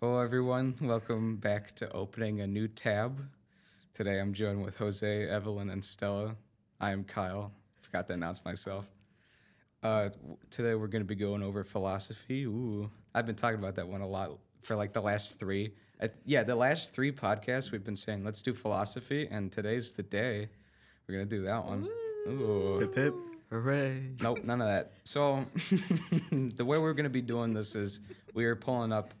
Hello, everyone. Welcome back to opening a new tab. Today I'm joined with Jose, Evelyn, and Stella. I am Kyle. Forgot to announce myself. Uh, today we're going to be going over philosophy. Ooh, I've been talking about that one a lot for like the last three. I, yeah, the last three podcasts we've been saying let's do philosophy, and today's the day we're gonna do that one. Ooh. Hip hip. Hooray. Nope, none of that. So the way we're gonna be doing this is we are pulling up.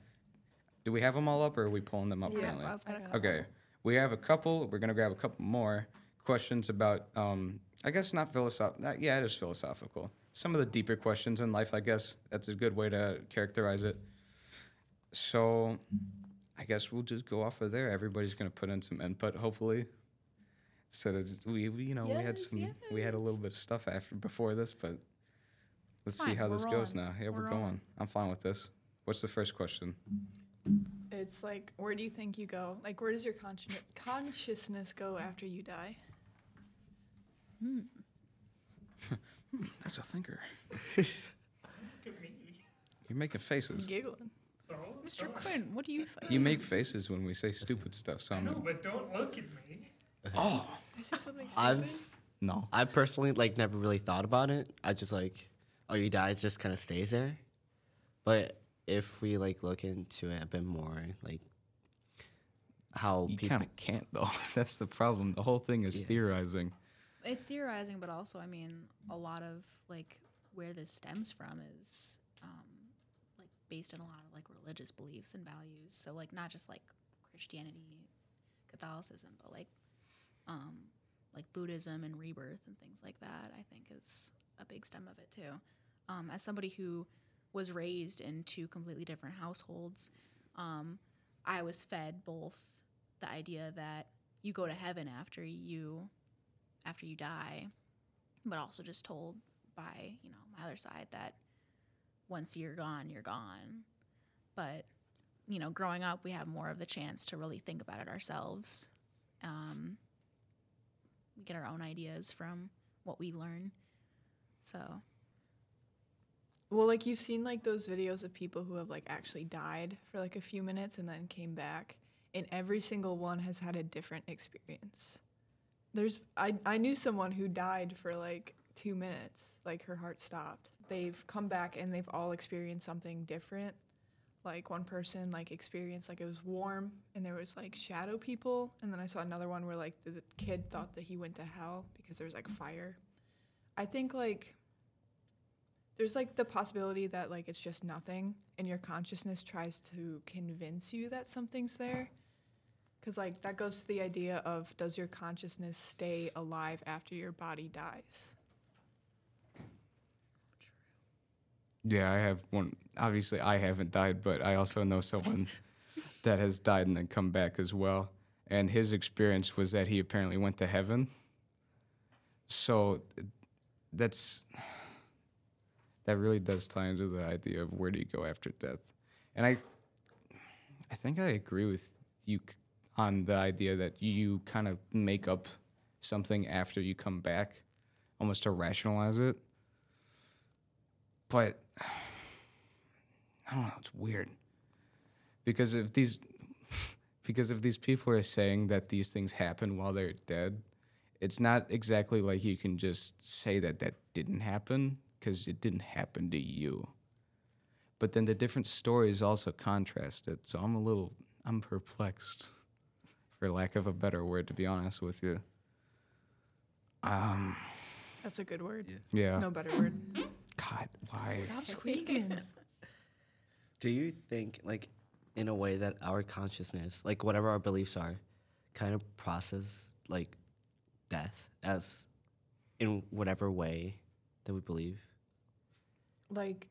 Do we have them all up, or are we pulling them up? Yeah, currently? I've got a couple. Okay, we have a couple. We're gonna grab a couple more questions about. Um, I guess not philosophical. Yeah, it is philosophical. Some of the deeper questions in life. I guess that's a good way to characterize it. So, I guess we'll just go off of there. Everybody's gonna put in some input, hopefully. Instead of just, we, we, you know, we had Yes, some, we had a little bit of stuff after before this, but let's see how we're this goes now. Yeah, we're, We're going. rolling. I'm fine with this. What's the first question? It's like, where do you think you go? Like, where does your consci- consciousness go after you die? hmm. That's a thinker. Look at me. You're making faces. Giggling. So, Mr. so- Quinn, what do you think? You make faces when we say stupid stuff. So I know, but don't look at me. oh I say something stupid? I've no. I personally like never really thought about it. I just like, oh, you die, it just kind of stays there. But if we like look into it a bit more, like how You people, kind of can't though. That's the problem. The whole thing is Yeah. theorizing. It's theorizing, but also, I mean, a lot of like where this stems from is um, like based in a lot of like religious beliefs and values. So like not just like Christianity, Catholicism, but like um, like Buddhism and rebirth and things like that. I think is a big stem of it too. Um, as somebody who was raised in two completely different households, um, I was fed both the idea that you go to heaven after you after you die, but also just told by you know my other side that once you're gone, you're gone. But you know, growing up, we have more of the chance to really think about it ourselves. Um, we get our own ideas from what we learn. So well, like, you've seen, like, those videos of people who have, like, actually died for, like, a few minutes and then came back. And every single one has had a different experience. There's, I, I knew someone who died for, like, two minutes. Like, her heart stopped. They've come back and they've all experienced something different. like one person like experienced like it was warm and there was like shadow people and then i saw another one where like the, the kid thought that he went to hell because there was like fire i think like there's like the possibility that like it's just nothing and your consciousness tries to convince you that something's there because like that goes to the idea of does your consciousness stay alive after your body dies Yeah, I have one. Obviously, I haven't died, but I also know someone that has died and then come back as well. And his experience was that he apparently went to heaven. So that's that really does tie into the idea of where do you go after death. And I I think I agree with you on the idea that you kind of make up something after you come back, almost to rationalize it. But I don't know, it's weird. Because if these because if these people are saying that these things happen while they're dead, it's not exactly like you can just say that that didn't happen because it didn't happen to you. But then the different stories also contrast it. So I'm a little I'm perplexed for lack of a better word to be honest with you. Um that's a good word yeah. no better word God, why? stop squeaking do you think like in a way that our consciousness, like whatever our beliefs are, kind of process like death as in whatever way that we believe? Like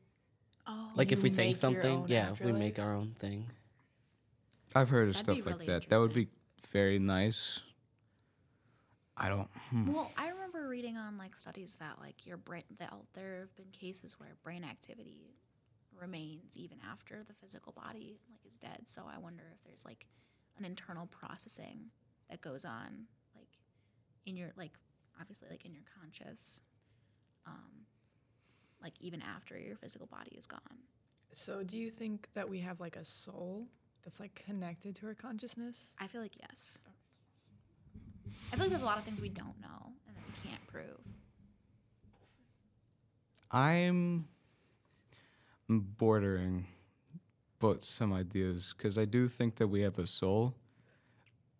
oh, Like if we think something, yeah, if we make our own thing. I've heard of That'd stuff be like really that. That would be very nice. I don't. hmm. Well, I remember reading on like studies that like your brain that there have been cases where brain activity remains even after the physical body like is dead. So I wonder if there's like an internal processing that goes on like in your like obviously like in your conscious um like even after your physical body is gone. So, do you think that we have like a soul that's like connected to our consciousness? I feel like yes. I feel like there's a lot of things we don't know and that we can't prove. I'm bordering but some ideas because I do think that we have a soul,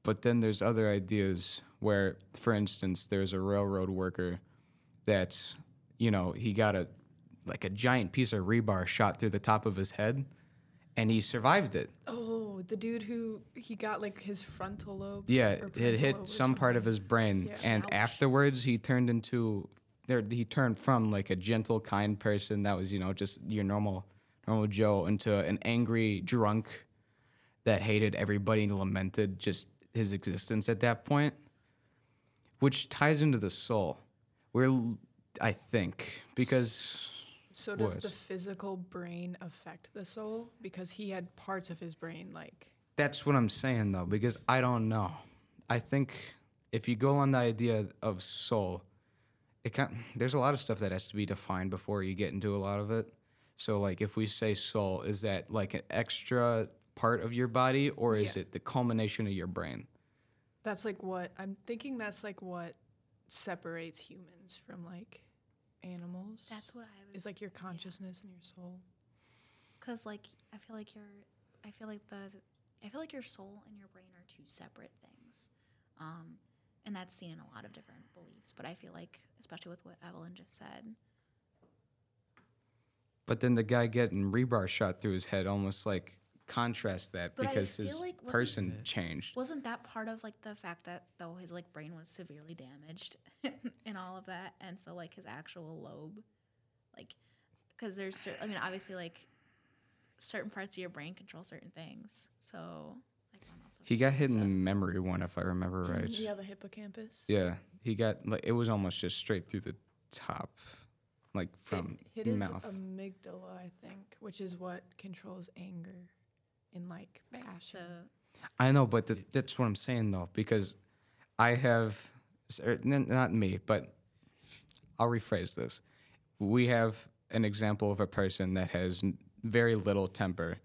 but then there's other ideas where, for instance, there's a railroad worker that, you know, he got a like a giant piece of rebar shot through the top of his head, and he survived it. Oh, the dude who he got like his frontal lobe. Yeah, it hit some part of his brain, Yeah. and Ouch. afterwards he turned into there. He turned from like a gentle, kind person that was you know just your normal, normal Joe into an angry drunk that hated everybody and lamented just his existence at that point, which ties into the soul. We're, I think, because So does the physical brain affect the soul? Because he had parts of his brain like That's what I'm saying though, because I don't know. I think if you go on the idea of soul, it can there's a lot of stuff that has to be defined before you get into a lot of it. So like if we say soul, is that like an extra part of your body or is Yeah. it the culmination of your brain? that's like what I'm thinking that's like what separates humans from like animals. That's what I was. is like your consciousness and your soul. Because like I feel like your, I feel like the, I feel like your soul and your brain are two separate things, um, and that's seen in a lot of different beliefs. But I feel like, especially with what Evelyn just said, But then the guy getting rebar shot through his head almost like contrasts that But because his like person changed. wasn't that part of like the fact that though his like brain was severely damaged and all of that, and so like his actual lobe, like, because there's certain, I mean, obviously like certain parts of your brain control certain things, so like He got hit in the memory one if I remember right. Yeah, the hippocampus. Yeah, he got like it was almost just straight through the top, like from it, it is mouth. amygdala, I think, which is what controls anger and like Right, passion. so I know, but th- that's what I'm saying though, because I have, s- er, n- not me, but I'll rephrase this. We have an example of a person that has very little temper.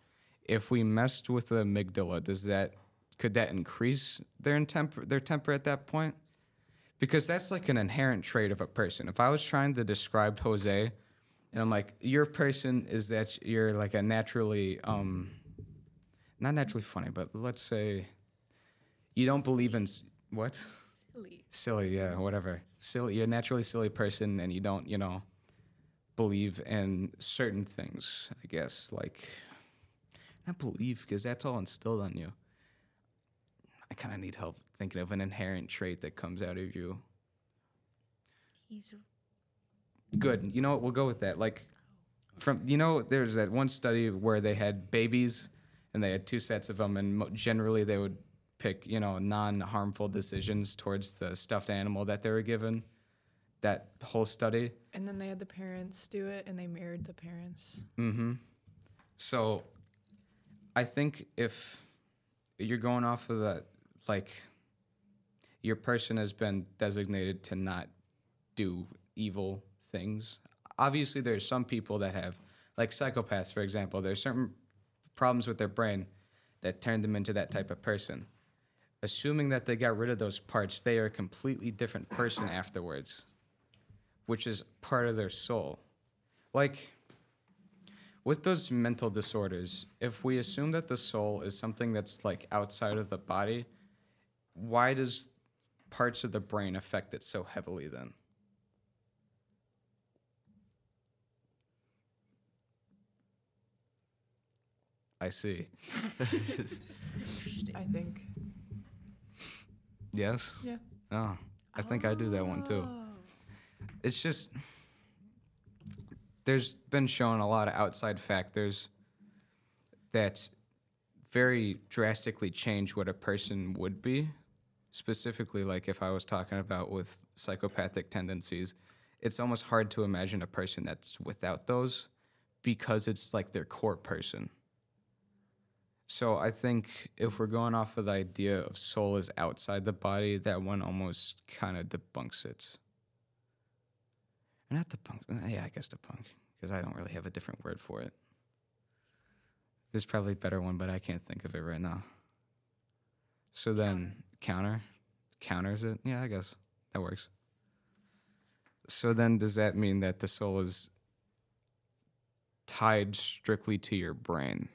If we messed with the amygdala, does that could that increase their temper their temper at that point? Because that's like an inherent trait of a person. If I was trying to describe Jose, and I'm like, your person is that you're like a naturally um, not naturally funny, but let's say you don't believe in what Silly. silly, yeah, whatever. Silly, you're a naturally silly person, and you don't, you know, believe in certain things. I guess like not believe because that's all instilled on you. I kind of need help thinking of an inherent trait that comes out of you. he's Good. You know what? We'll go with that. Like from you know, there's that one study where they had babies and they had two sets of them, and mo- generally they would pick you know non-harmful decisions towards the stuffed animal that they were given. That whole study. And then they had the parents do it and they mirrored the parents. Mm-hmm. So, I think if you're going off of that, like, your person has been designated to not do evil things. Obviously, there's some people that have, like psychopaths, for example. There's certain problems with their brain that turn them into that type of person. Assuming that they got rid of those parts, they are a completely different person afterwards, which is part of their soul. Like, with those mental disorders, if we assume that the soul is something that's like outside of the body, why does parts of the brain affect it so heavily then? I see. Interesting. I think. Yes? Yeah. Oh, I think I do that one too. Oh. It's just there's been shown a lot of outside factors that very drastically change what a person would be. Specifically, like if I was talking about with psychopathic tendencies, it's almost hard to imagine a person that's without those because it's like their core person. So I think if we're going off of the idea of soul is outside the body, that one almost kind of debunks it. Not debunk, yeah, I guess debunk, because I don't really have a different word for it. There's probably a better one, but I can't think of it right now. So then counter counters it. Yeah, I guess that works. So then does that mean that the soul is tied strictly to your brain?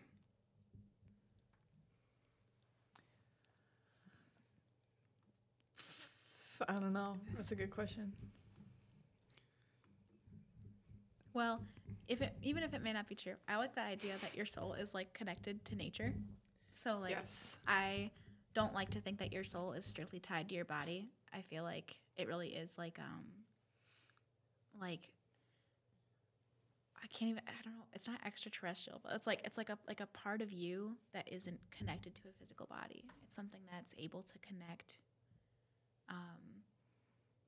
I don't know. That's a good question. Well, if it even if it may not be true, I like the idea that your soul is like connected to nature. So like yes. I don't like to think that your soul is strictly tied to your body. I feel like it really is like um like I can't even I don't know, it's not extraterrestrial, but it's like it's like a like a part of you that isn't connected to a physical body. It's something that's able to connect um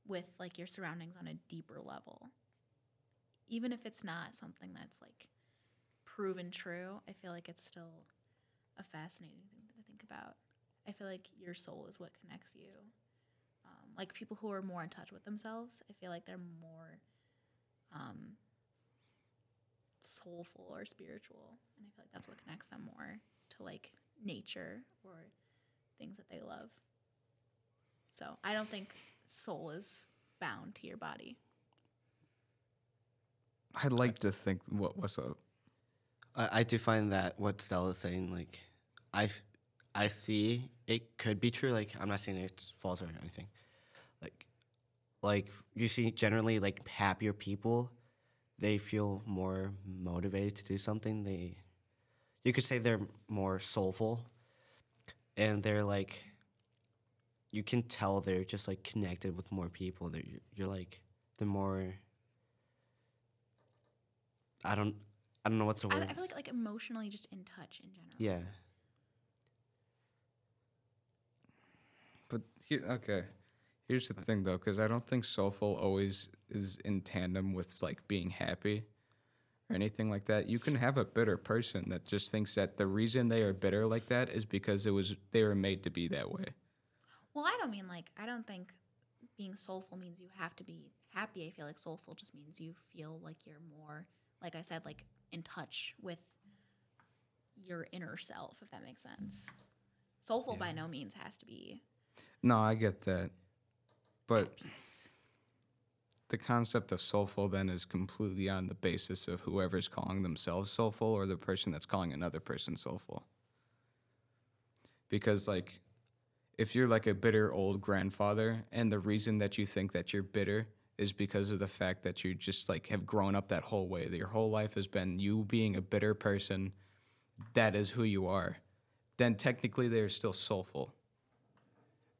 with like your surroundings on a deeper level. Even if it's not something that's like proven true, I feel like it's still a fascinating thing to think about. I feel like your soul is what connects you. Um, like people who are more in touch with themselves, I feel like they're more um, soulful or spiritual, and I feel like that's what connects them more to like nature or things that they love. So I don't think soul is bound to your body. I'd like to think what what's up. I, I do find that what Stella's saying, like, I, I see it could be true. Like, I'm not saying it's false or anything. Like, like you see, generally, like happier people, they feel more motivated to do something. They, you could say they're more soulful, and they're like, you can tell they're just like connected with more people. They're you're like the more. I don't, I don't know what's the I, word. I feel like like emotionally just in touch in general. yeah. But here, okay, here's the thing though, because I don't think soulful always is in tandem with like being happy or anything like that. You can have a bitter person that just thinks that the reason they are bitter like that is because it was they were made to be that way. Well, I don't mean like I don't think being soulful means you have to be happy. I feel like soulful just means you feel like you're more, like I said, like in touch with your inner self, if that makes sense. Soulful by no means has to be No, I get that, but the concept of soulful then is completely on the basis of whoever's calling themselves soulful or the person that's calling another person soulful. Because like if you're like a bitter old grandfather and the reason that you think that you're bitter is because of the fact that you just like have grown up that whole way. That your whole life has been you being a bitter person. That is who you are. Then technically they're still soulful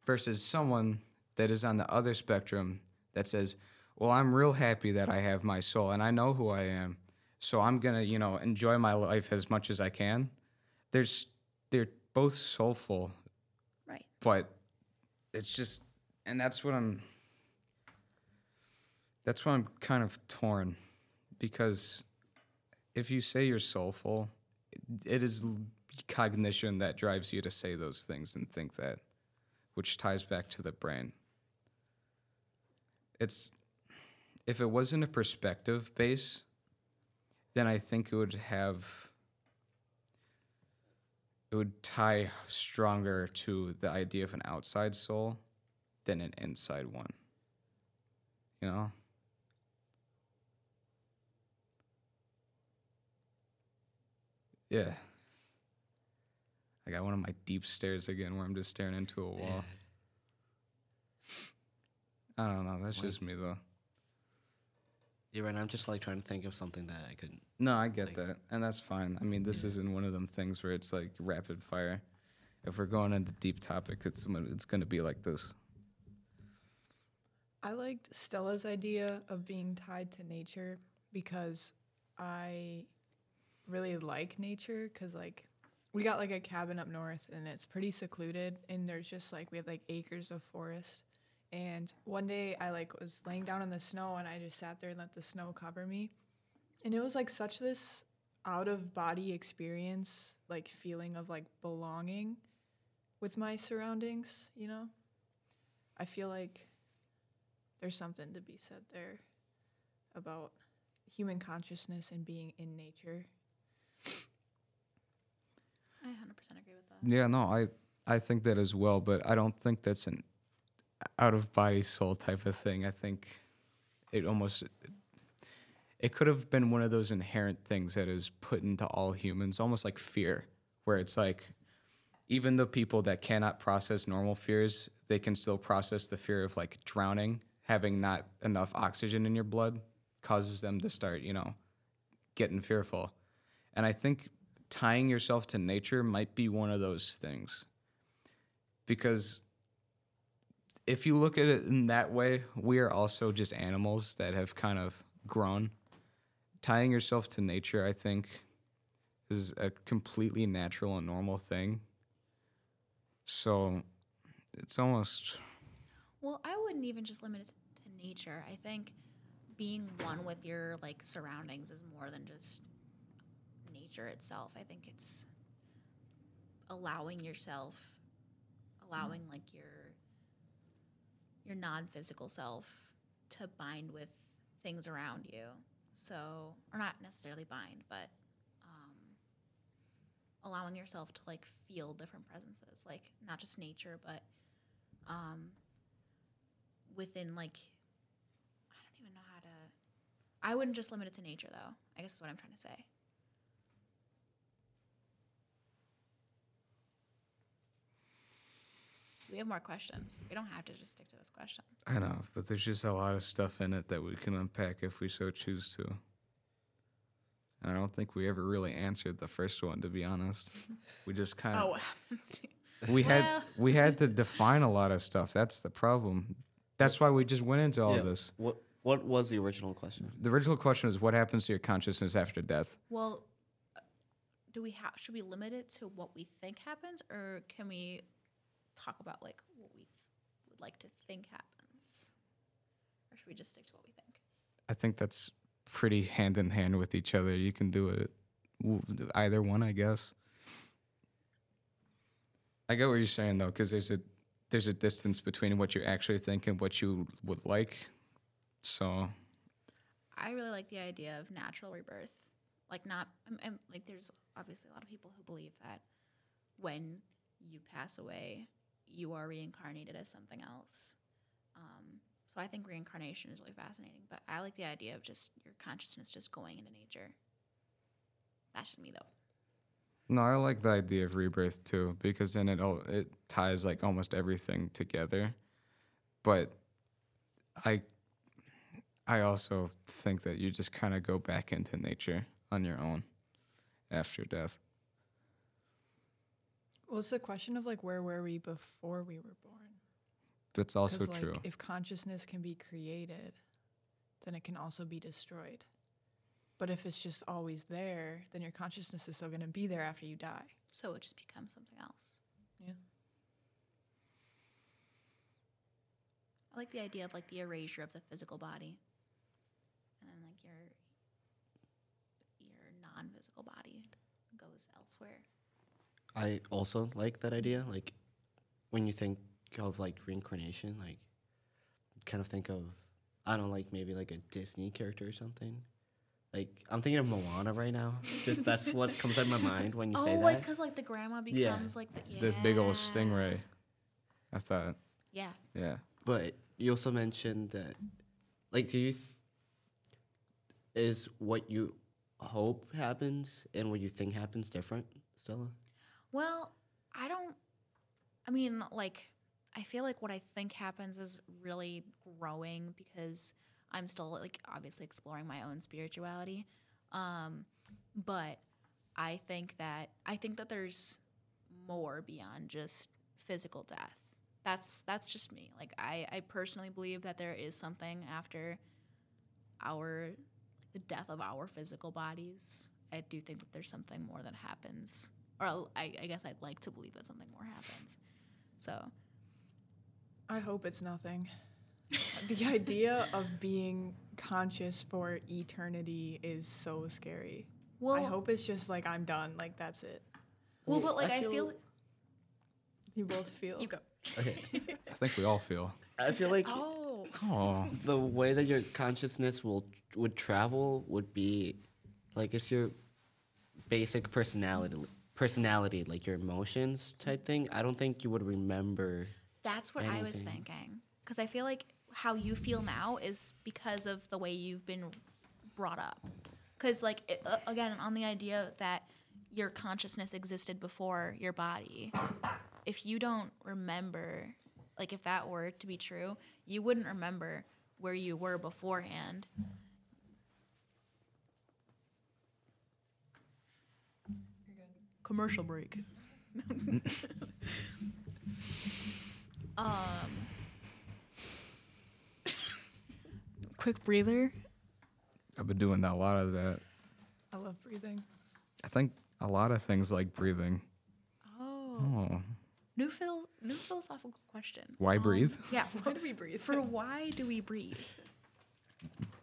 versus someone that is on the other spectrum that says, "Well, I'm real happy that I have my soul and I know who I am, so I'm gonna, you know, enjoy my life as much as I can." There's, they're both soulful. But it's just, and that's what I'm. That's why I'm kind of torn, because if you say you're soulful, it is cognition that drives you to say those things and think that which ties back to the brain. It's if it wasn't a perspective base, then I think it would have it would tie stronger to the idea of an outside soul than an inside one. You know? Yeah. I got one of my deep stares again where I'm just staring into a wall. I don't know. That's just me though. You're right. I'm just like trying to think of something that I could. No, I get Like- that, and that's fine. I mean, this isn't one of them things where it's like rapid fire. If we're going into deep topics, it's um, it's going to be like this. I liked Stella's idea of being tied to nature because I really like nature because like we got like a cabin up north and it's pretty secluded and there's just like we have like acres of forest and one day I like was laying down in the snow and I just sat there and let the snow cover me and it was like such this out of body experience like feeling of like belonging with my surroundings you know I feel like there's something to be said there about human consciousness and being in nature. I 100% agree with that. Yeah, no, I I think that as well, but I don't think that's an out of body soul type of thing. I think it almost it could have been one of those inherent things that is put into all humans, almost like fear, where it's like even the people that cannot process normal fears, they can still process the fear of like drowning, having not enough oxygen in your blood causes them to start, you know, getting fearful. And I think tying yourself to nature might be one of those things. Because if you look at it in that way, we are also just animals that have kind of grown. Tying yourself to nature, I think, is a completely natural and normal thing. So it's almost Well, I wouldn't even just limit it to nature. I think being one with your like surroundings is more than just nature itself. I think it's allowing yourself, allowing like your your non-physical self to bind with things around you. So, or not necessarily bind, but um, allowing yourself to like feel different presences, like not just nature, but um, within like I don't even know how to. I wouldn't just limit it to nature though. I guess is what I'm trying to say. We have more questions. We don't have to just stick to this question. I know, but there's just a lot of stuff in it that we can unpack if we so choose to. And I don't think we ever really answered the first one, to be honest. We just kind of Oh, what happens to we had we had to define a lot of stuff. That's the problem. That's why we just went into all Yeah. of this. What What was the original question? The original question is what happens to your consciousness after death? Well, uh, do we have? Should we limit it to what we think happens, or can we talk about like what we would like to think happens, or should we just stick to what we think? I think that's pretty hand in hand with each other. You can do it either one, I guess. I get what you're saying though, because there's a there's a distance between what you actually think and what you would like. So I really like the idea of natural rebirth. Like not, I'm, I'm, like there's obviously a lot of people who believe that when you pass away, you are reincarnated as something else. Um, so I think reincarnation is really fascinating. But I like the idea of just your consciousness just going into nature. That's just me though. no, I like the idea of rebirth too, because then it all it ties like almost everything together. But I I also think that you just kind of go back into nature on your own after death. Well, it's the question of like where were we before we were born? That's also 'Cause, like, true. if consciousness can be created, then it can also be destroyed. But if it's just always there, then your consciousness is still going to be there after you die. So it just becomes something else. Yeah. I like the idea of like the erasure of the physical body, and then like your your non-physical body goes elsewhere. I also like that idea. Like when you think of like reincarnation, like kind of think of I don't know, like maybe like a Disney character or something. Like I'm thinking of Moana right now. Just that's what comes out of my mind when you oh, say like that. because like the grandma Yeah. becomes like the yeah. The big old stingray. I thought, Yeah. yeah. But you also mentioned that, like, do you th- is what you hope happens and what you think happens different, Stella? Well, I don't. I mean, like, I feel like what I think happens is really growing because I'm still like obviously exploring my own spirituality. Um, but I think that I think that there's more beyond just physical death. That's that's just me. Like I, I personally believe that there is something after our the death of our physical bodies. I do think that there's something more that happens or I'll- I, I guess I'd like to believe that something more happens. So I hope it's nothing. the idea of being conscious for eternity is so scary. well, I hope it's just like I'm done, like that's it. well, Well, but like I I feel- feel, You both feel. you go. Okay. I think we all feel. I feel like Oh, Oh, the way that your consciousness will would travel would be like it's your basic personality personality, like your emotions type thing, I don't think you would remember. That's what I was thinking. Because I feel like how you feel now is because of the way you've been brought up. Because, like, it, uh, again, on the idea that your consciousness existed before your body, if you don't remember, like, if that were to be true, you wouldn't remember where you were beforehand. Commercial break. um, quick breather. I've been doing that a lot of that. I love breathing. I think a lot of things like breathing. Oh, Oh, new phil- new philosophical question. Why Um, breathe? Yeah. Why do we breathe? For why do we breathe?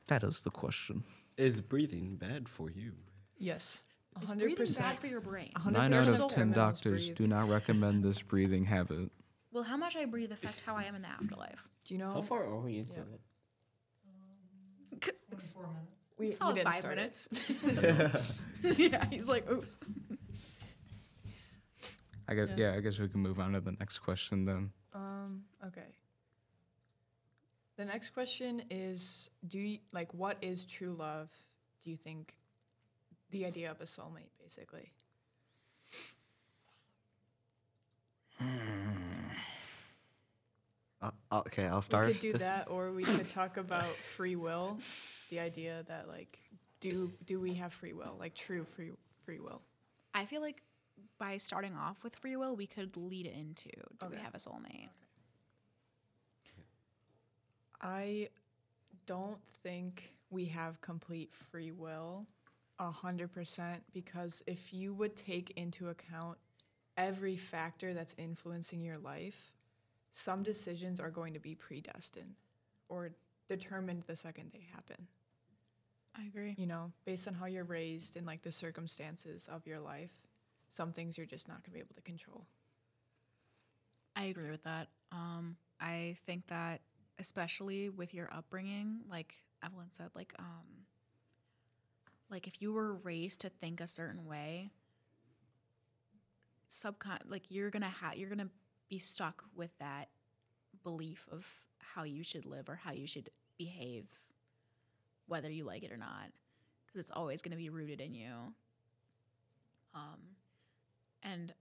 that is the question. Is breathing bad for you? yes, a Is hundred breathing bad percent. for your brain? A hundred Nine out of ten doctors breathe. do not recommend this breathing habit. Will how much I breathe affect how I am in the afterlife? Do you know? How far are we into Yeah. it? Twenty-four minutes. We, Solid we didn't five start it. minutes. yeah, he's like, oops. I guess Yeah. yeah. I guess we can move on to the next question then. Um. Okay. The next question is: Do you like what is true love? Do you think the idea of a soulmate, basically? Uh, okay, I'll start. We could do this. that, or we could talk about free will. The idea that like, do do we have free will, like true free free will? I feel like by starting off with free will, we could lead into do we have a soulmate? I don't think we have complete free will a hundred percent because if you would take into account every factor that's influencing your life, some decisions are going to be predestined or determined the second they happen. I agree. You know, based on how you're raised and like the circumstances of your life, some things you're just not gonna be able to control. I agree with that. Um, I think that especially with your upbringing, like Evelyn said, like um, like if you were raised to think a certain way, subcon like you're gonna have you're gonna be stuck with that belief of how you should live or how you should behave, whether you like it or not, because it's always gonna be rooted in you. Um, and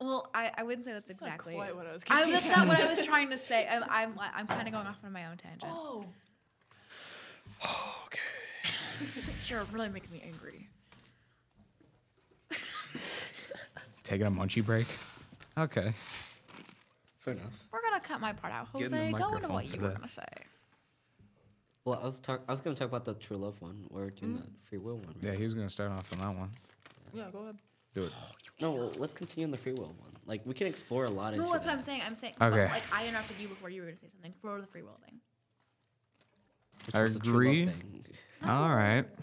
well, I, I wouldn't say that's That's not exactly. quite what I was I, that's not what I was trying to say. I'm I'm, I'm kind of going off on my own tangent. Oh. You're really making me angry. Taking a munchie break. Okay. Fair enough. We're gonna cut my part out, Get in the Jose. Go into microphone what for you were that. gonna say. Well, I was talk. I was gonna talk about the true love one or doing hmm? the free will one. Yeah, he was gonna start off on that one. Yeah, go ahead. Do it. Oh, no, well, let's continue on the free will one. Like we can explore a lot into No, that's what that. I'm saying. I'm saying. Okay. But, like I interrupted you before you were gonna say something for the free will thing. Which I was the true love agree. All right.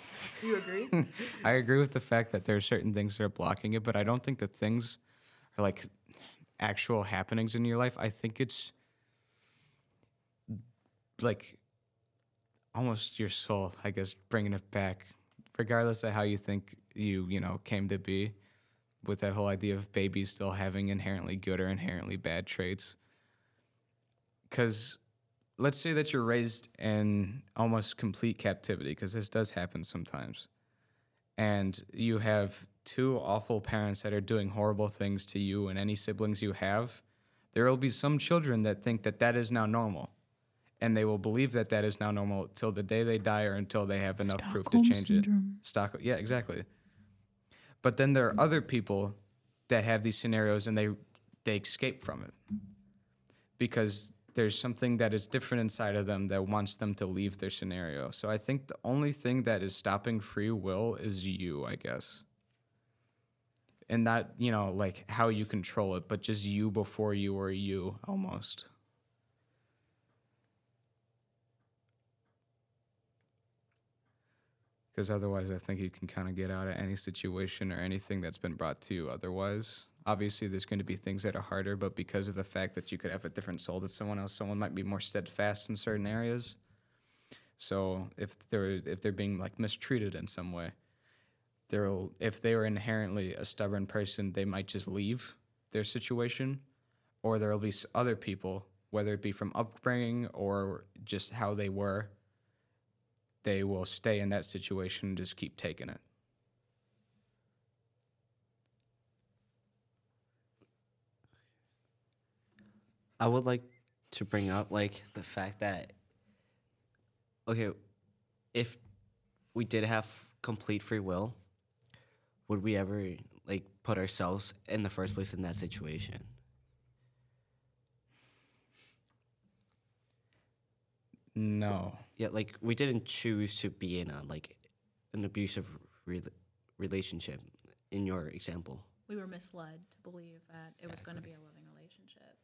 You agree? I agree with the fact that there are certain things that are blocking it, but I don't think the things are like actual happenings in your life. I think it's like almost your soul, I guess, bringing it back, regardless of how you think you, you know, came to be with that whole idea of babies still having inherently good or inherently bad traits. Because let's say that you're raised in almost complete captivity, because this does happen sometimes and you have two awful parents that are doing horrible things to you and any siblings you have, there will be some children that think that that is now normal. And they will believe that that is now normal till the day they die or until they have enough proof to change it. Stock, yeah, exactly. But then there are other people that have these scenarios and they they escape from it because there's something that is different inside of them that wants them to leave their scenario. So I think the only thing that is stopping free will is you, I guess. And that, you know, like how you control it, but just you before you or you almost. Because otherwise, I think you can kind of get out of any situation or anything that's been brought to you otherwise. Obviously, there's going to be things that are harder, but because of the fact that you could have a different soul than someone else, someone might be more steadfast in certain areas. So if they're if they're being like mistreated in some way, there'll if they were inherently a stubborn person, they might just leave their situation, or there'll be other people, whether it be from upbringing or just how they were, they will stay in that situation and just keep taking it. I would like to bring up like the fact that okay, if we did have complete free will, would we ever like put ourselves in the first place in that situation? No. Yeah, like we didn't choose to be in a like an abusive re- relationship in your example. We were misled to believe that it was going to be a loving relationship.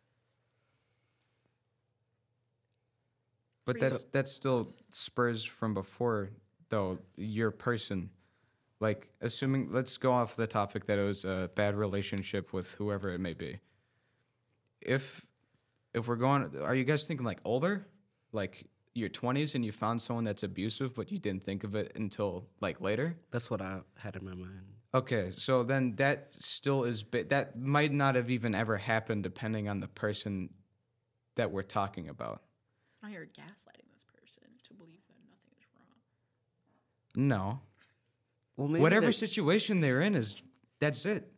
But Free that's that still spurs from before though your person. Like assuming let's go off the topic that it was a bad relationship with whoever it may be. If if we're going are you guys thinking like older? Like your 20s and you found someone that's abusive but you didn't think of it until like later? That's what I had in my mind. Okay, so then that still is ba- that might not have even ever happened depending on the person that we're talking about. So now you're gaslighting this person to believe that nothing is wrong. No. Well, maybe whatever they're- situation they're in is that's it.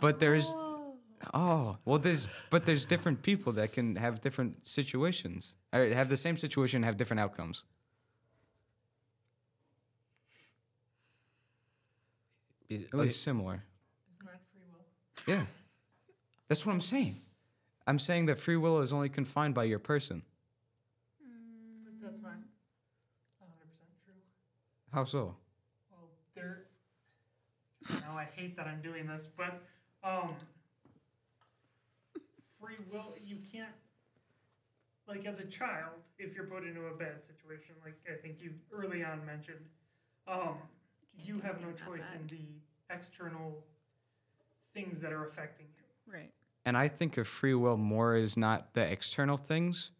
But there's oh. oh well there's but there's different people that can have different situations. Or have the same situation and have different outcomes. Be- at least similar. Isn't that free will? yeah. That's what i'm saying. I'm saying that free will is only confined by your person But that's not 100% true. How so Well, there. Now I hate that I'm doing this, but um, free will. You can't. Like as a child, if you're put into a bad situation, like I think you early on mentioned, um, Can't you have no choice in the external things that are affecting you. Right. and i think of free will more is not the external things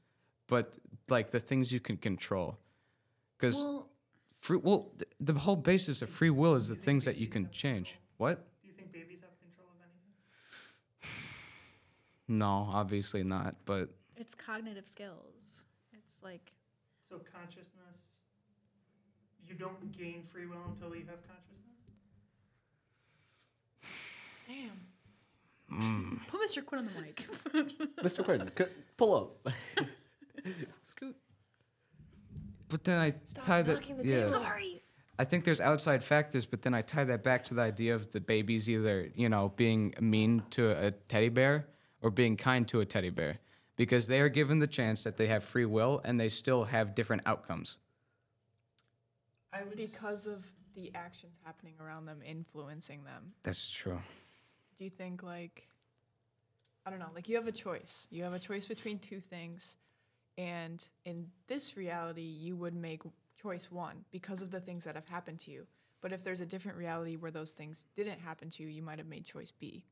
but like the things you can control because Well, free well th- the whole basis of free will is the things that you can change control? what Do you think babies have control of anything? No, obviously not. But it's cognitive skills. It's like So consciousness, you don't gain free will until you have consciousness. Damn. Mm. put Mr. Quinn on the mic. Mr. Quinn, c- pull up. Scoot. But then I Stop tie that. knocking the yeah, table. Sorry. I think there's outside factors, but then I tie that back to the idea of the babies either you know being mean to a teddy bear or being kind to a teddy bear because they are given the chance that they have free will and they still have different outcomes. I would Because of the actions happening around them influencing them. That's true. Do you think like I don't know, like you have a choice. You have a choice between two things and in this reality you would make choice 1 because of the things that have happened to you. But if there's a different reality where those things didn't happen to you, you might have made choice B.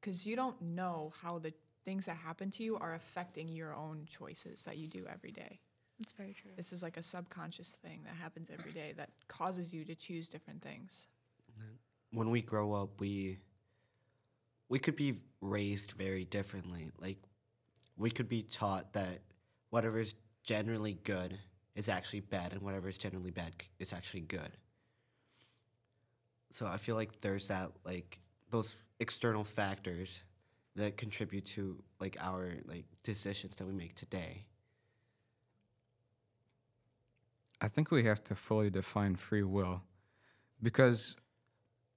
Cuz you don't know how the things that happen to you are affecting your own choices that you do every day. It's very true. This is like a subconscious thing that happens every day that causes you to choose different things. when we grow up, we we could be raised very differently. Like we could be taught that whatever is generally good is actually bad, and whatever is generally bad is actually good. So I feel like there's that like those external factors that contribute to like our like decisions that we make today. I think we have to fully define free will because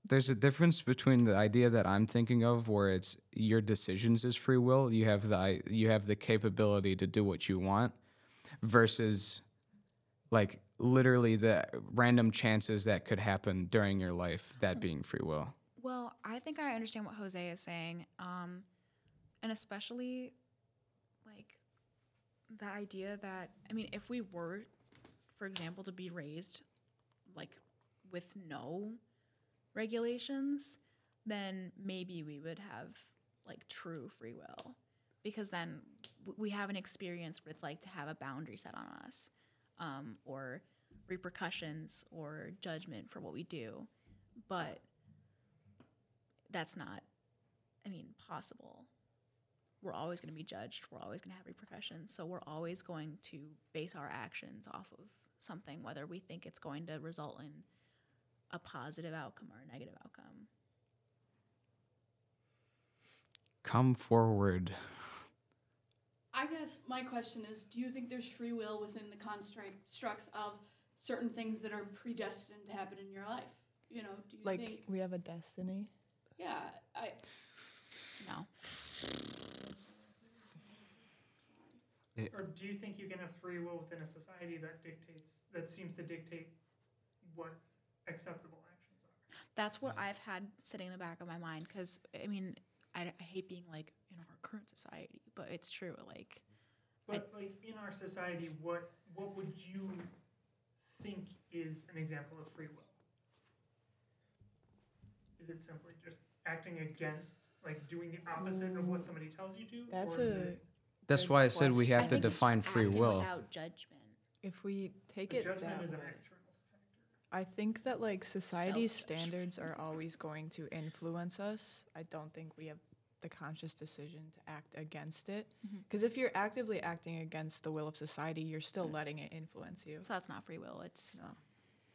there's a difference between the idea that I'm thinking of where it's your decisions is free will, you have the i- you have the capability to do what you want versus like literally the random chances that could happen during your life that being free will. Well, I think I understand what Jose is saying. Um, and especially like the idea that, I mean, if we were, for example, to be raised like with no regulations, then maybe we would have like true free will because then we haven't experienced what it's like to have a boundary set on us um, or repercussions or judgment for what we do. but that's not, I mean, possible. We're always going to be judged. We're always going to have repercussions. So we're always going to base our actions off of something, whether we think it's going to result in a positive outcome or a negative outcome. Come forward. I guess my question is do you think there's free will within the constructs of certain things that are predestined to happen in your life? You know, do you Like think, we have a destiny. yeah, I, No. Or do you think you can have free will within a society that dictates, that seems to dictate what acceptable actions are? That's what I've had sitting in the back of my mind because, I mean, I, I hate being like in our current society, but it's true. Like, But like in our society, what what would you think is an example of free will? Is it simply just acting against, like doing the opposite of what somebody tells you to? That's or is a it- That's why I said we question. I have to think it's just define free will. without judgment. If we take the it judgment that is an way, external factor. I think that like society's standards are always going to influence us. I don't think we have the conscious decision to act against it. Because if you're actively acting against the will of society, you're still letting it influence you. So that's not free will, it's No.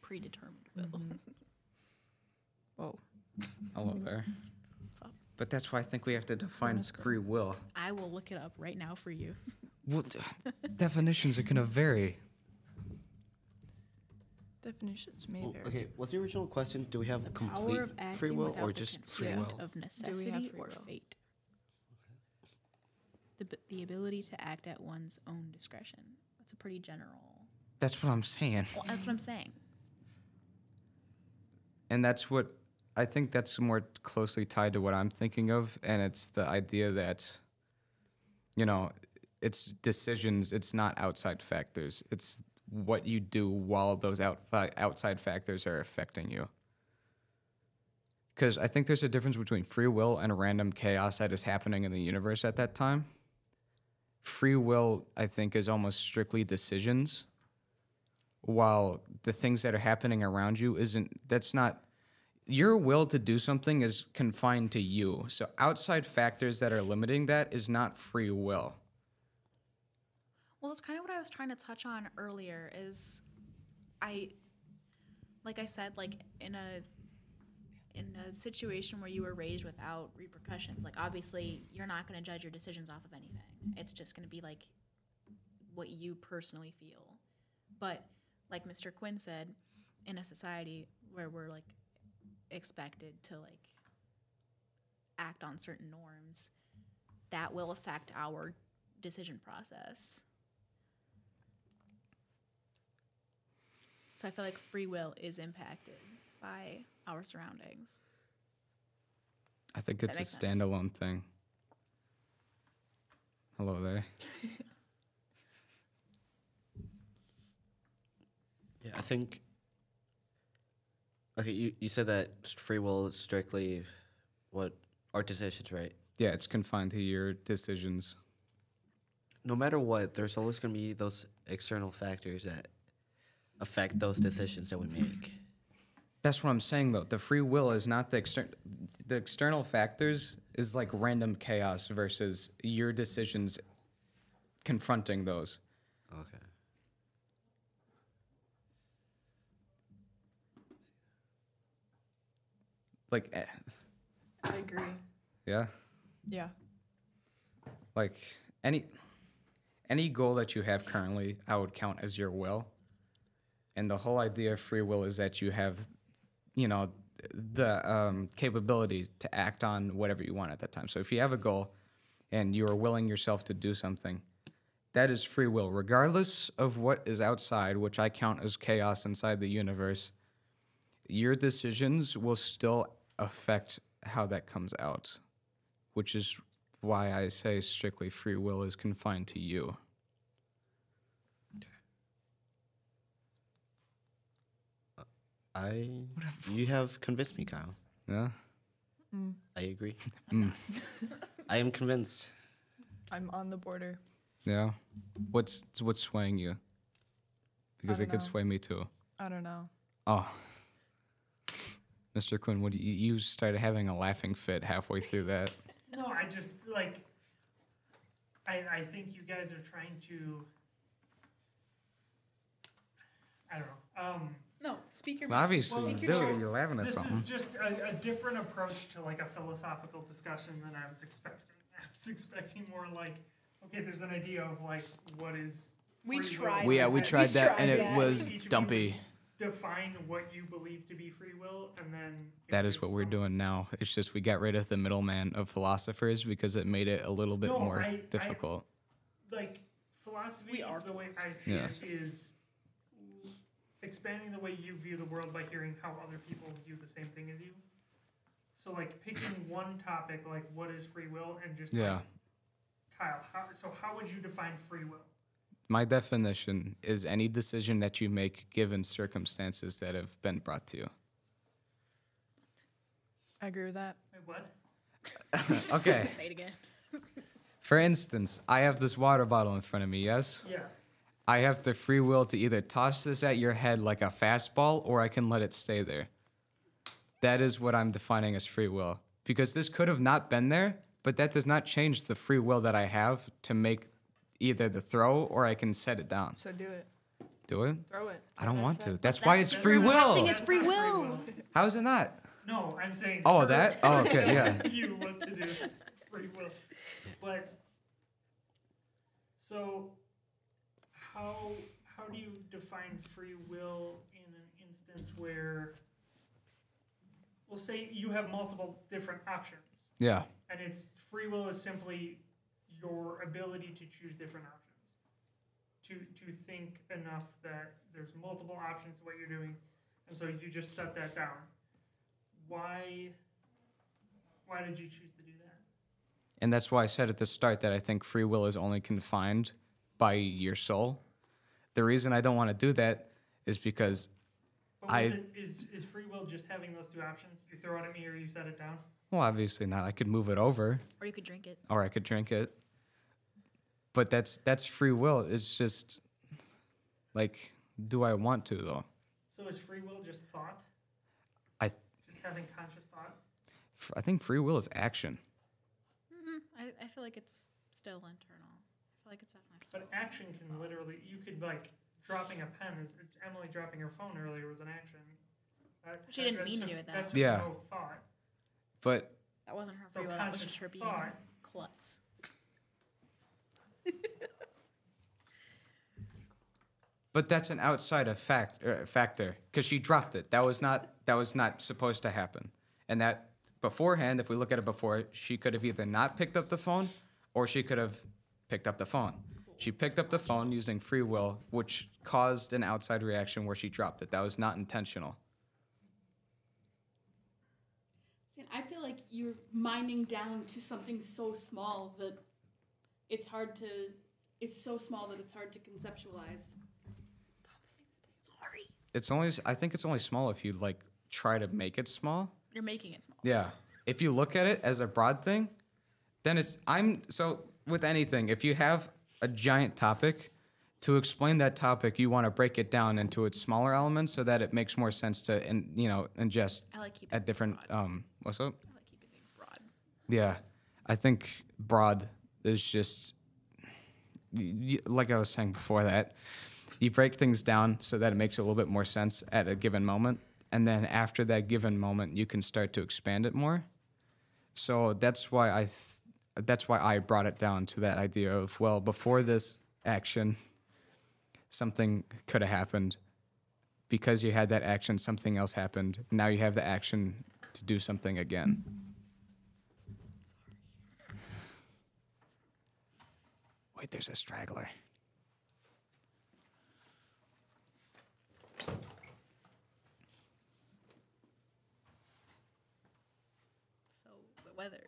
predetermined will. Mhm. Whoa. Hello there. What's up? But that's why I think we have to define Bonus free will. I will look it up right now for you. Well, d- definitions are gonna vary. Definitions may Well, vary. okay, what's the original question? Do we have The complete power of acting free will without or the just free consent will? of necessity free or will? fate. The, b- the ability to act at one's own discretion. That's a pretty general. That's what I'm saying. Well, that's what I'm saying. And that's what I think that's more closely tied to what I'm thinking of. And it's the idea that, you know, it's decisions, it's not outside factors. It's what you do while those outfi- outside factors are affecting you. Because I think there's a difference between free will and random chaos that is happening in the universe at that time. Free will, I think, is almost strictly decisions while the things that are happening around you isn't that's not your will to do something is confined to you so outside factors that are limiting that is not free will Well, it's kind of what I was trying to touch on earlier is I like I said like in a in a situation where you were raised without repercussions, like obviously you're not going to judge your decisions off of anything. It's just going to be like what you personally feel. But like Mr. Quinn said, in a society where we're like expected to like act on certain norms, that will affect our decision process. So I feel like free will is impacted by our surroundings. i think it's a makes sense. standalone thing hello there Yeah, I think. Okay, you, you said that free will is strictly what our decisions, right? yeah it's confined to your decisions No matter what, there's always going to be those external factors that affect those decisions that we make. that's what i'm saying though the free will is not the external the external factors is like random chaos versus your decisions confronting those Okay. like eh, I agree. yeah Yeah. like any any goal that you have currently i would count as your will and the whole idea of free will is that you have you know the um, capability to act on whatever you want at that time so if you have a goal and you are willing yourself to do something that is free will regardless of what is outside which i count as chaos inside the universe your decisions will still affect how that comes out which is why I say strictly free will is confined to you. I. You have convinced me, Kyle. Yeah. I agree. Mm. I am convinced. I'm on the border. Yeah. What's what's swaying you? Because it don't could sway me too. I don't know. Oh. Mr. Quinn, what you, you started having a laughing fit halfway through that. No, I just like. I I think you guys are trying to. I don't know. Um, No, speak your Well, obviously, Well, you so do. You're laughing at this something. is just a, a different approach to like a philosophical discussion than I was expecting. I was expecting more like, okay, there's an idea of like what is. We free will. tried We yeah, we We tried that and it that. was Each dumpy. Define what you believe to be free will, and then. That is what we're doing now. It's just we got rid of the middleman of philosophers because it made it a little bit No, more I- I- difficult. like philosophy We are the way I see philosophers. it is expanding the way you view the world by hearing how other people view the same thing as you. So like picking one topic like what is free will and just Yeah. like, Kyle, how, so how would you define free will? My definition is any decision that you make given circumstances that have been brought to you. I agree with that. Wait, what? Okay. Say it again. For instance, I have this water bottle in front of me, yes? Yes. I have the free will to either toss this at your head like a fastball or I can let it stay there. That is what I'm defining as free will. Because this could have not been there, but that does not change the free will that I have to make either the throw or I can set it down. So do it. Do it? Throw it. I don't want to. it. That's why it's That's free not- will. Acting that's is free will. How is it not? No, I'm saying. Oh, her that? Oh, okay, yeah. You what to do, is free will, but so how how do you define free will in an instance where, well, say you have multiple different options, Yeah. and it's free will is simply your ability to choose different options, to to think enough that there's multiple options to what you're doing, and so you just set that down. Why? Why did you choose to do that? And that's why I said at the start that I think free will is only confined by your soul. The reason I don't want to do that is because I- it, is is free will just having those two options? You throw it at me or you set it down. well, obviously not. I could move it over Or you could drink it. or I could drink it. But that's that's free will. It's just like do I want to though? So is free will just thought? I- just having conscious thought. I think free will is action. hmm I, I feel like it's still internal. I feel like it's definitely still. But action can literally you could like dropping a pen is Emily dropping her phone earlier was an action. That, She that- didn't that mean to took- do it, though. That took Yeah. no thought. But That wasn't her So free will. That was conscious just her being thought. klutz. but that's an outside effect uh, factor because she dropped it. That was not that was not supposed to happen. And that beforehand, if we look at it before, she could have either not picked up the phone or she could have picked up the phone. She picked up the phone using free will, which caused an outside reaction where she dropped it. That was not intentional. I feel like you're mining down to something so small that it's hard to. It's so small that it's hard to conceptualize. Sorry. It's only I think it's only small if you like try to make it small. You're making it small. Yeah. If you look at it as a broad thing, then it's I'm so with anything, if you have a giant topic, to explain that topic, you want to break it down into its smaller elements so that it makes more sense to in, you know, ingest I like keeping at different um what's up? I like keeping things broad. Yeah. I think broad is just like I was saying before that, you break things down so that it makes a little bit more sense at a given moment. And then after that given moment, you can start to expand it more. So that's why I, th- that's why I brought it down to that idea of well, before this action, something could have happened. Because you had that action, something else happened. Now you have the action to do something again. Wait, there's a straggler. So the weather.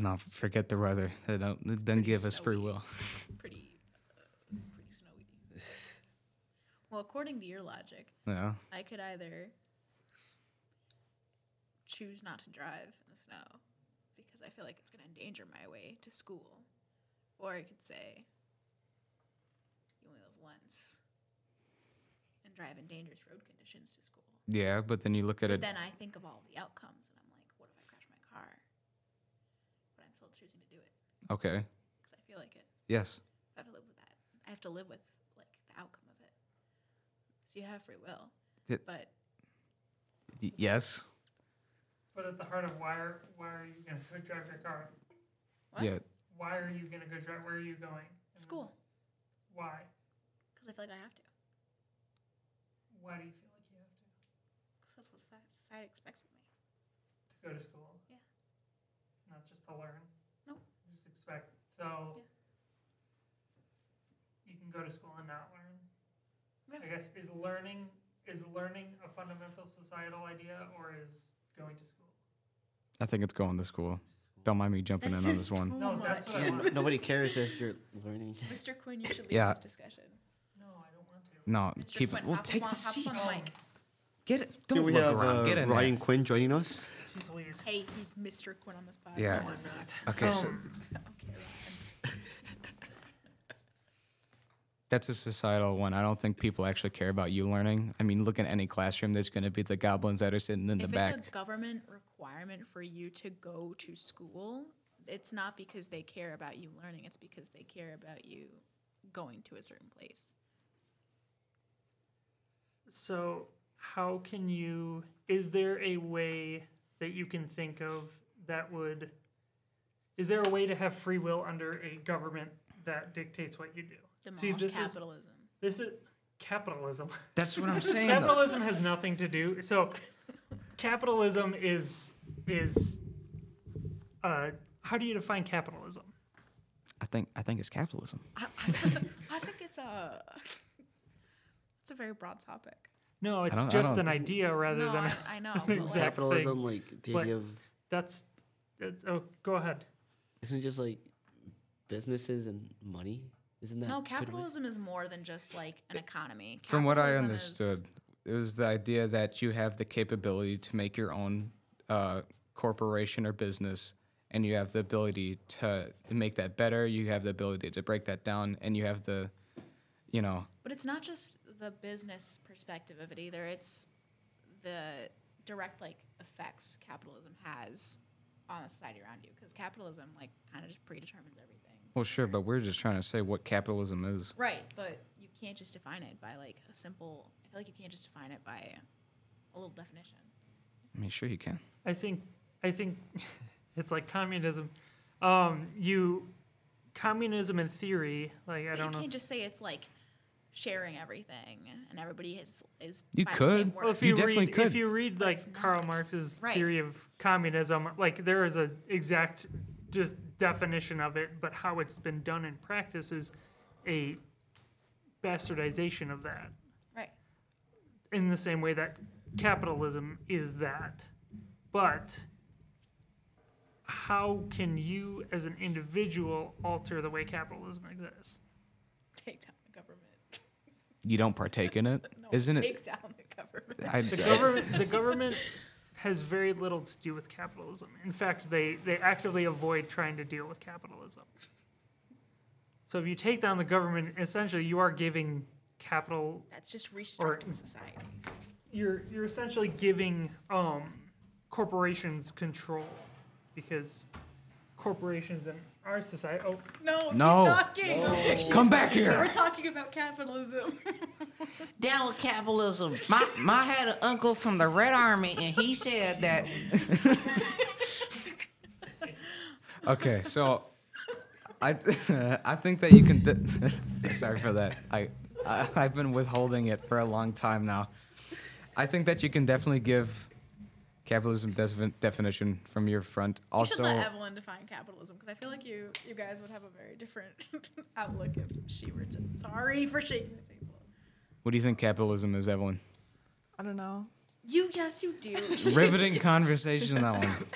No, forget the weather. They don't. They didn't Pretty give us free will. Pretty, uh, pretty snowy. Well, according to your logic, Yeah. I could either choose not to drive in the snow because I feel like it's going to endanger my way to school, or I could say you only live once and drive in dangerous road conditions to school. Yeah, but then you look at But it. then I think of all the outcomes, and I'm like, what if I crash my car? But I'm still choosing to do it Okay. because I feel like it. Yes. I have to live with that. I have to live with like the outcome of it. So you have free will, It- but Y- yes. But at the heart of why are why are you gonna go drive your car? What? Yeah. Why are you gonna go drive? Where are you going? And School. this- Why? because I feel like I have to. Why do you feel like you have to? Because that's what society expects of me. to go to school? Yeah. Not just to learn. Nope. Just expect. So. You can go to school and not learn. Yeah. I guess is learning is learning a fundamental societal idea or is going to school? I think it's going to school. Don't mind me jumping in on this one. No, that's what I want. nobody cares if you're learning. Mr. Quinn, you should lead Yeah. this discussion. No, I don't want to. No, Mr. keep Quinn, it. We'll take up the on, hop seat. up on the mic. Get it. Don't we look have around. uh, Get in Ryan there. Quinn joining us. Hey, he's Mr. Quinn on this podcast. Yeah. No, I'm. Okay, so Um, Okay, Ryan. That's a societal one. I don't think people actually care about you learning. I mean, look at any classroom. There's going to be the goblins that are sitting in the if back. it's a government requirement for you to go to school, it's not because they care about you learning. It's because they care about you going to a certain place. So, how can you? Is there a way that you can think of that would? Is there a way to have free will under a government that dictates what you do? Demolish See, this is capitalism. this is capitalism. That's what I'm saying. though. capitalism has nothing to do. So, capitalism is is. Uh, how do you define capitalism? I think I think it's capitalism. I, I think it's a it's a very broad topic. No, it's just an idea rather no, than. I, I know. but, Exact Capitalism, like the But- idea of That's. That's. Oh, go ahead. isn't it just like businesses and money? Isn't that no, capitalism is more than just like an economy. From what I Capitalism is- understood, it was the idea that you have the capability to make your own uh, corporation or business, and you have the ability to make that better. You have the ability to break that down, and you have the, you know, But it's not just the business perspective of it either. It's the direct like effects capitalism has on the society around you because capitalism like kind of just predetermines everything. Well, sure, but we're just trying to say what capitalism is. Right, but you can't just define it by like a simple. I feel like you can't just define it by a little definition. I mean, sure you can. I think I think it's like communism. Um, you communism in theory, like I But you don't know. You can't just say it's like sharing everything and everybody is is. You by the same could. Well, if You you, read could. if you read like Karl. Marx's Right. theory of communism, like there is a exact just definition of it, but how it's been done in practice is a bastardization of that. right. in the same way that capitalism is that. But how can you, as an individual, alter the way capitalism exists? Take down the government. You don't partake in it, No, not it? take down the government. I, The government, the government has very little to do with capitalism. In fact, they, they actively avoid trying to deal with capitalism. So if you take down the government, essentially you are giving capital That's just restricting society. you're you're essentially giving um, corporations control because corporations in our society. Oh, No, No. keep talking. Come back here. We're talking about capitalism. down with capitalism. My my had an uncle from the Red Army, and he said that Okay, so I I think that you can. De- Sorry for that. I, I I've been withholding it for a long time now. I think that you can definitely give capitalism defi- definition from your front. you should Also, let Evelyn define capitalism because I feel like you you guys would have a very different outlook if she were to. Sorry for shaking the table. what do you think capitalism is, Evelyn? I don't know. You yes you do. Riveting conversation that one.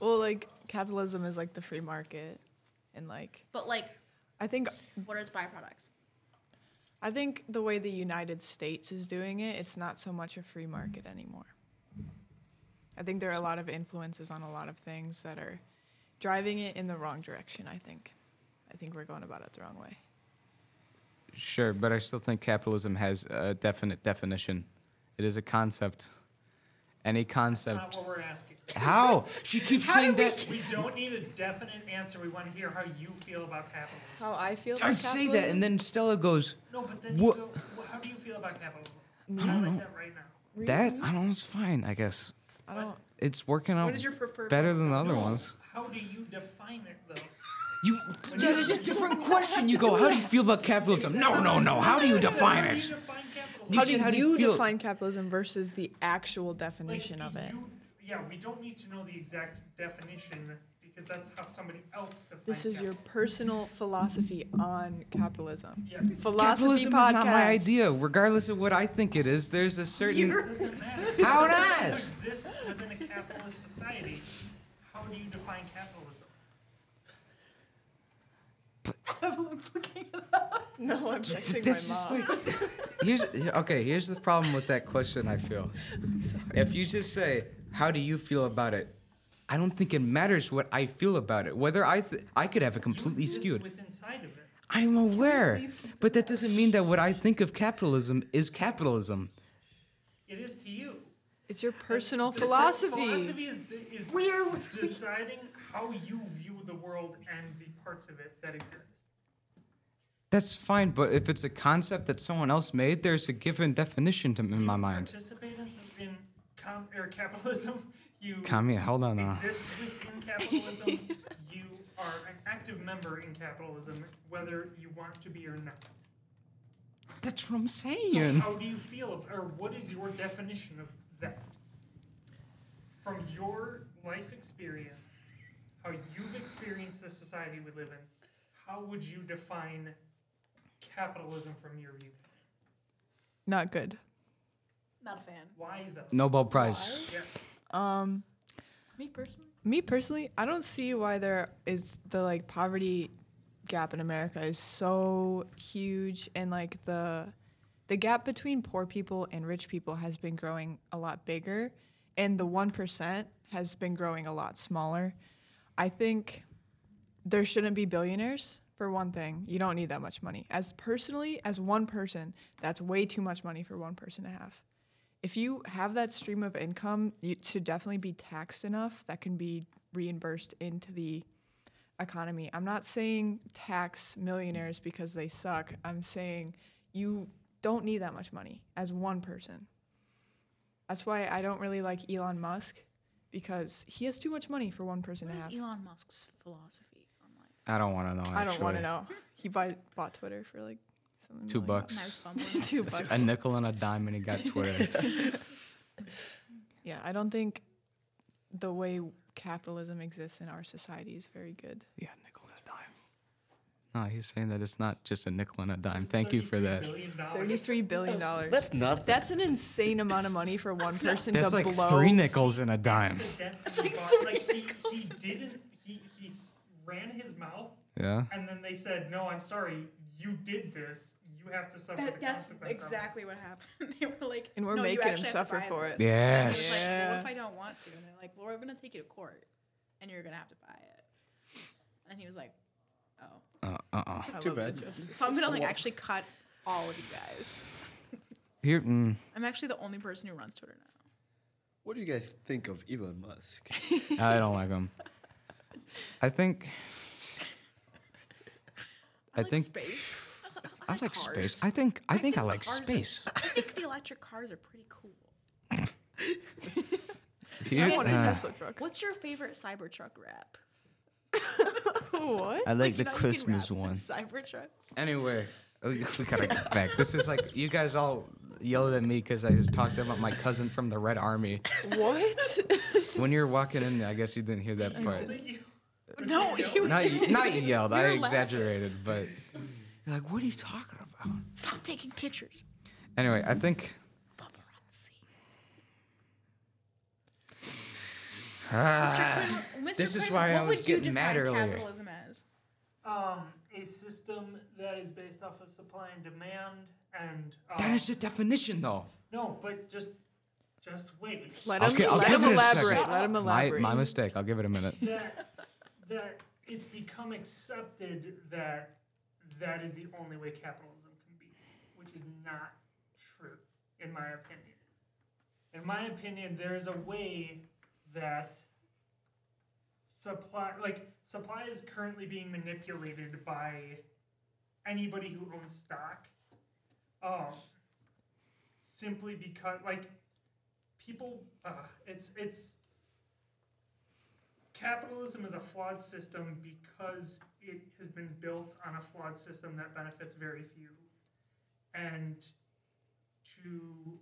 Well, like capitalism is like the free market, and like but like, I think what are its byproducts? I think the way the United States is doing it, it's not so much a free market anymore. I think there are a lot of influences on a lot of things that are driving it in the wrong direction. I think. I think we're going about it the wrong way. Sure, but I still think capitalism has a definite definition, It is a concept. Any That's concept. not what we're asking. How? She keeps saying that. We don't need a definite answer. We want to hear how you feel about capitalism. How I feel about capitalism? I about say that, and then Stella goes, No, but then What- you go, well, how do you feel about capitalism? I like that right now. "That I don't know, it's fine. I guess I don't. it's working out What is your preferred? better than the other No, ones." How do you define it, though? You. That is a different question. You go, "How do you feel about capitalism?" No, no, no. How do you define How do it? you define capitalism? You How said, do how do you you feel- define capitalism versus the actual Like, definition of it? you- yeah, we don't need to know the exact definition because that's how somebody else defines This is your capitalism. personal philosophy on capitalism. Yeah, Philosophy Capitalism podcast. is not my idea. Regardless of what I think it is, there's a certain. it doesn't matter. How It not? exists within a capitalist society. How do you define capitalism? Everyone's looking it up. No, I'm texting That's my just mom. like. Here's okay. Here's the problem with that question. I feel. If you just say, "How do you feel about it?" I don't think it matters what I feel about it. Whether I th- I could have it completely you exist skewed. within of it. I'm aware, but that doesn't mean that what I think of capitalism is capitalism. It is to you. It's your personal The- the philosophy. Philosophy is, is deciding how you view the world and the parts of it that exist. That's fine, but if it's a concept that someone else made, there's a given definition to in my You mind. Participate in, in com, or capitalism. You Kami, hold on now. exist within capitalism. you are an active member in capitalism, whether you want to be or not. That's what I'm So saying. how do you feel, ab- or what is your definition of that? From your life experience, how you've experienced the society we live in, how would you define capitalism from your view? Not good. Not a fan. Why though? Nobel Prize. Yeah. Um, Me personally, me personally, I don't see why there is the like poverty gap in America is so huge, and like the the gap between poor people and rich people has been growing a lot bigger, and the one percent has been growing a lot smaller. I think there shouldn't be billionaires for one thing. You don't need that much money. As personally, as one person, that's way too much money for one person to have. If you have that stream of income, you should definitely be taxed enough that can be reimbursed into the economy. I'm not saying tax millionaires because they suck. I'm saying you don't need that much money as one person. That's why I don't really like Elon Musk because he has too much money for one person what to is have. Elon Musk's philosophy on life? I don't want to know. I don't want to know. He buy, bought Twitter for like something Two million bucks. And I was fumbling. Two bucks. A nickel and a dime, and he got Twitter. Yeah, I don't think the way capitalism exists in our society is very good. yeah, nickel and a dime. No, he's saying that it's not just a nickel and a dime. Thank you for that. Thirty-three billion dollars. That's nothing. That's an insane amount of money for one person That's to like blow. three nickels and a dime. That's like three he, he didn't. He, he ran his mouth, Yeah. and then they said, "No, I'm sorry. You did this. You have to suffer That, the that's consequence." exactly what happened. they were like, And we're no, you making him actually have to suffer buy for it. this." And he was Yes. like, well, what if I don't want to? And they're like, well, we're gonna take you to court, and you're gonna have to buy it. And he was like, oh, Uh uh uh. I Too bad. so I'm gonna like actually cut all of you guys. Here. Mm, I'm actually the only person who runs Twitter now. What do you guys think of Elon Musk? I don't like him. I think. I, I like think- space. I like cars. space. I think. I think I like cars are- space. I think the electric cars are pretty cool. Here, I want a Tesla truck. What's your favorite Cybertruck rap? what? I like you the you can Christmas one. Cybertrucks. Anyway, oh, we we gotta get back. This is like you guys all yelled at me because I just talked about my cousin from the Red Army. What? When you were walking in, I guess you didn't hear that part. No, you Not y- not you yelled. I You're laughing. exaggerated, but you're like, what are you talking about? stop taking pictures. Anyway, I think. Paparazzi. Ah, Mr. Quinn, Mr. this is Quinn, why I what was would you getting mad define earlier. Capitalism as? um, a system that is based off of supply and demand, and uh, that is the definition, though. no, but just just wait. Let him, Okay, I'll let give him it a elaborate. second. Let him My, elaborate. my mistake. I'll give it a minute. that that it's become accepted that that is the only way capitalism can be, which is not true, in my opinion. in my opinion, there is a way that supply, like supply, is currently being manipulated by anybody who owns stock. Um, simply because, like, people, uh, it's it's capitalism is a flawed system because it has been built on a flawed system that benefits very few, and to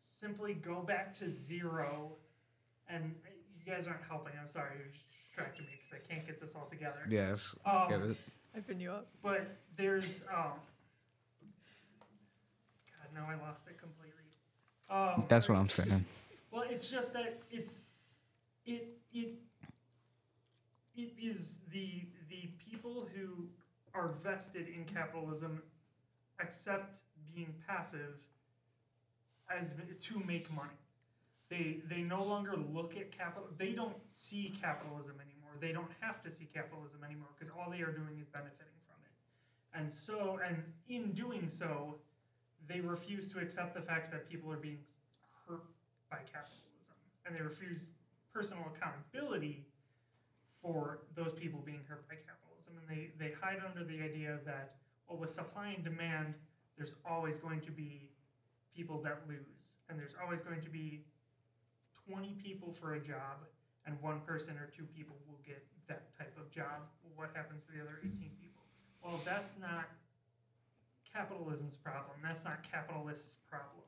simply go back to zero, and you guys aren't helping. I'm sorry, you're just distracting me because I can't get this all together. Yes. Um, Get it? I pin you up. but there's um. God, now I lost it completely. Um, That's what I'm saying. Well, it's just that it's it it it is the the people who are vested in capitalism accept being passive as to make money. They they no longer look at capital. They don't see capitalism anymore. They don't have to see capitalism anymore because all they are doing is benefiting from it. And so, and in doing so, they refuse to accept the fact that people are being hurt by capitalism, and they refuse personal accountability for those people being hurt by capitalism, and they they hide under the idea that well, with supply and demand, there's always going to be people that lose, and there's always going to be 20 people for a job, and one person or two people will get that type of job. Well, what happens to the other 18 people? Well, that's not capitalism's problem. That's not capitalists' problem.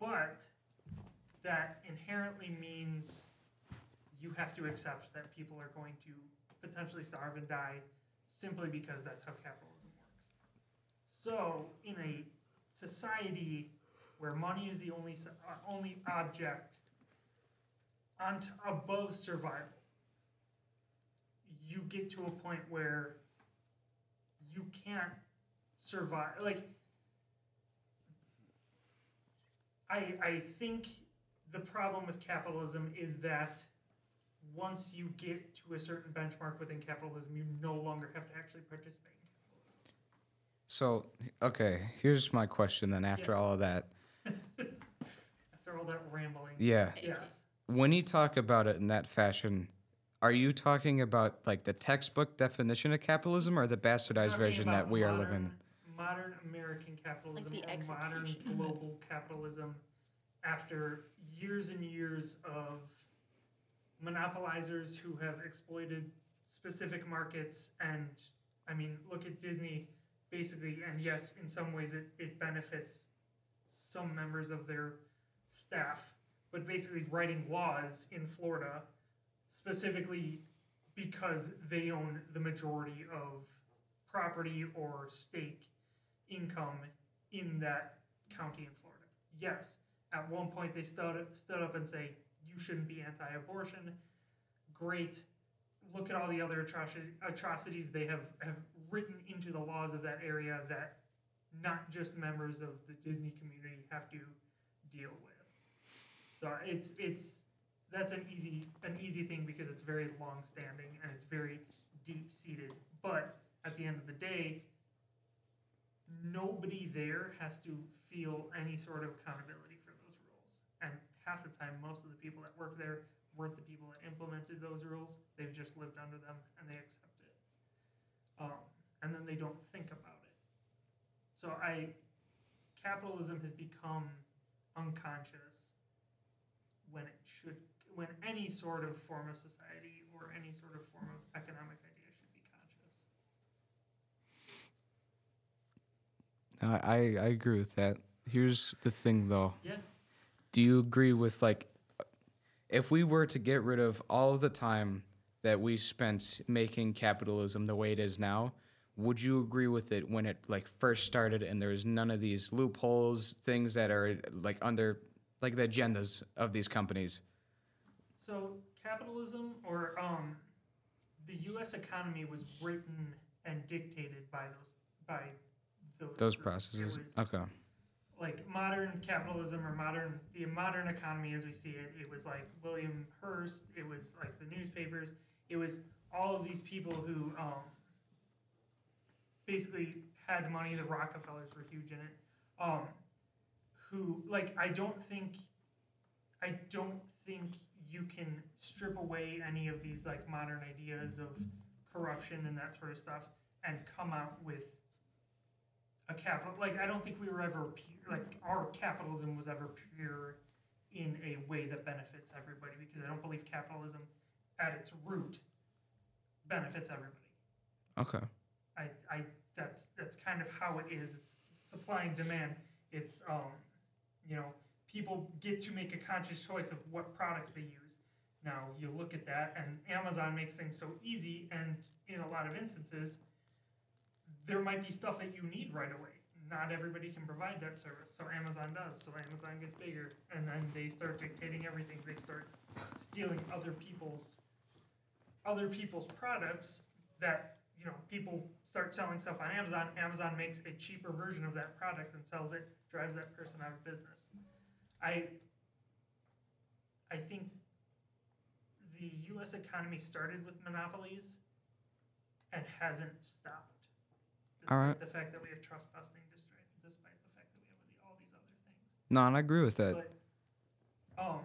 But that inherently means you have to accept that people are going to potentially starve and die simply because that's how capitalism works. So, in a society where money is the only uh, only object on t- above survival, you get to a point where you can't survive. Like, I I think the problem with capitalism is that once you get to a certain benchmark within capitalism, you no longer have to actually participate in capitalism. So, okay, here's my question then after Yeah. all of that. After all that rambling. Yeah. Yes. When you talk about it in that fashion, are you talking about like the textbook definition of capitalism or the bastardized version that about we are living? Modern American capitalism the or modern global capitalism after years and years of monopolizers who have exploited specific markets and I mean look at Disney basically and yes in some ways it, it benefits some members of their staff but basically writing laws in Florida specifically because they own the majority of property or stake income in that county in Florida. Yes, at one point they stood stood up and say you shouldn't be anti-abortion. Great. Look at all the other atroci- atrocities they have have written into the laws of that area that not just members of the Disney community have to deal with. So it's it's that's an easy an easy thing because it's very long standing and it's very deep seated. But at the end of the day, nobody there has to feel any sort of accountability for those rules. And half the time, most of the people that work there weren't the people that implemented those rules. They've just lived under them and they accept it. Um, and then they don't think about it. So I, capitalism has become unconscious when it should, when any sort of form of society or any sort of form of economic idea should be conscious. I, I I agree with that. Here's the thing though. Yeah. Do you agree with like if we were to get rid of all of the time that we spent making capitalism the way it is now, would you agree with it when it like first started and there's none of these loopholes, things that are like under like the agendas of these companies? So capitalism or um, the U.S. economy was written and dictated by those by those Those processes. Was Okay. Like modern capitalism or modern the modern economy as we see it. It was like William Hearst. It was like the newspapers. It was all of these people who um, basically had money. The Rockefellers were huge in it. Um, who like I don't think I don't think you can strip away any of these like modern ideas of corruption and that sort of stuff and come out with a capital like I don't think we were ever pure, like our capitalism was ever pure in a way that benefits everybody because I don't believe capitalism at its root benefits everybody. Okay. I, I that's that's kind of how it is. It's supply and demand. It's um, you know, people get to make a conscious choice of what products they use. Now you look at that, and Amazon makes things so easy, and in a lot of instances, there might be stuff that you need right away. Not everybody can provide that service, so Amazon does. So Amazon gets bigger, and then they start dictating everything. They start stealing other people's other people's products that you know people start selling stuff on Amazon. Amazon makes a cheaper version of that product and sells it, drives that person out of business. I I think the U.S. economy started with monopolies and hasn't stopped. Despite All right. the fact that we have trust busting, despite, despite the fact that we have the- all these other things. No, and I agree with that. But um,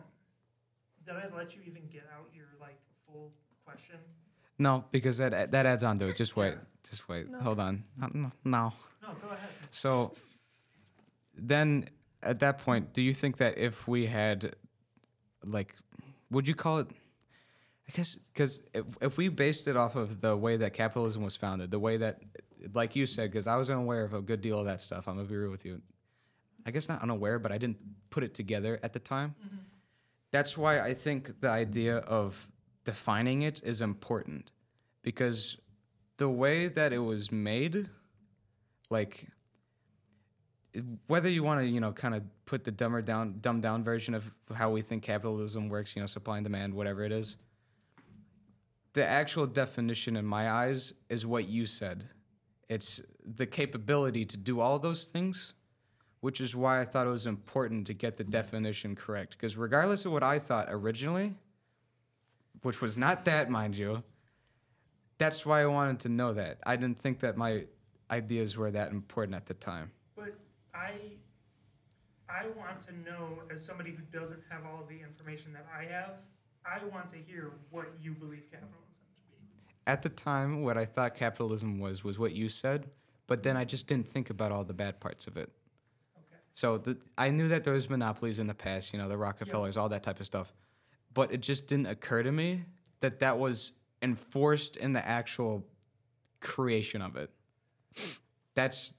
did I let you even get out your like full question? No, because that that adds on to it. Just wait. Yeah. Just wait. No. Hold on. Uh, No. no. No, go ahead. So then at that point, do you think that if we had like would you call it I guess cuz if, if we based it off of the way that capitalism was founded, the way that like you said cuz I was unaware of a good deal of that stuff. I'm to be real with you. I guess not unaware, but I didn't put it together at the time. Mm-hmm. That's why I think the idea of defining it is important because the way that it was made like whether you want to you know kind of put the dumber down dumbed down version of how we think capitalism works you know supply and demand whatever it is the actual definition in my eyes is what you said it's the capability to do all those things which is why i thought it was important to get the definition correct. Because regardless of what i thought originally which was not that mind you that's why i wanted to know that. I didn't think that my ideas were that important at the time. But I, I want to know, as somebody who doesn't have all of the information that I have, I want to hear what you believe capitalism. At the time what i thought capitalism was was what you said but then i just didn't think about all the bad parts of it Okay. so the, i knew that there was monopolies in the past you know the rockefellers all that type of stuff but it just didn't occur to me that that was enforced in the actual creation of it that's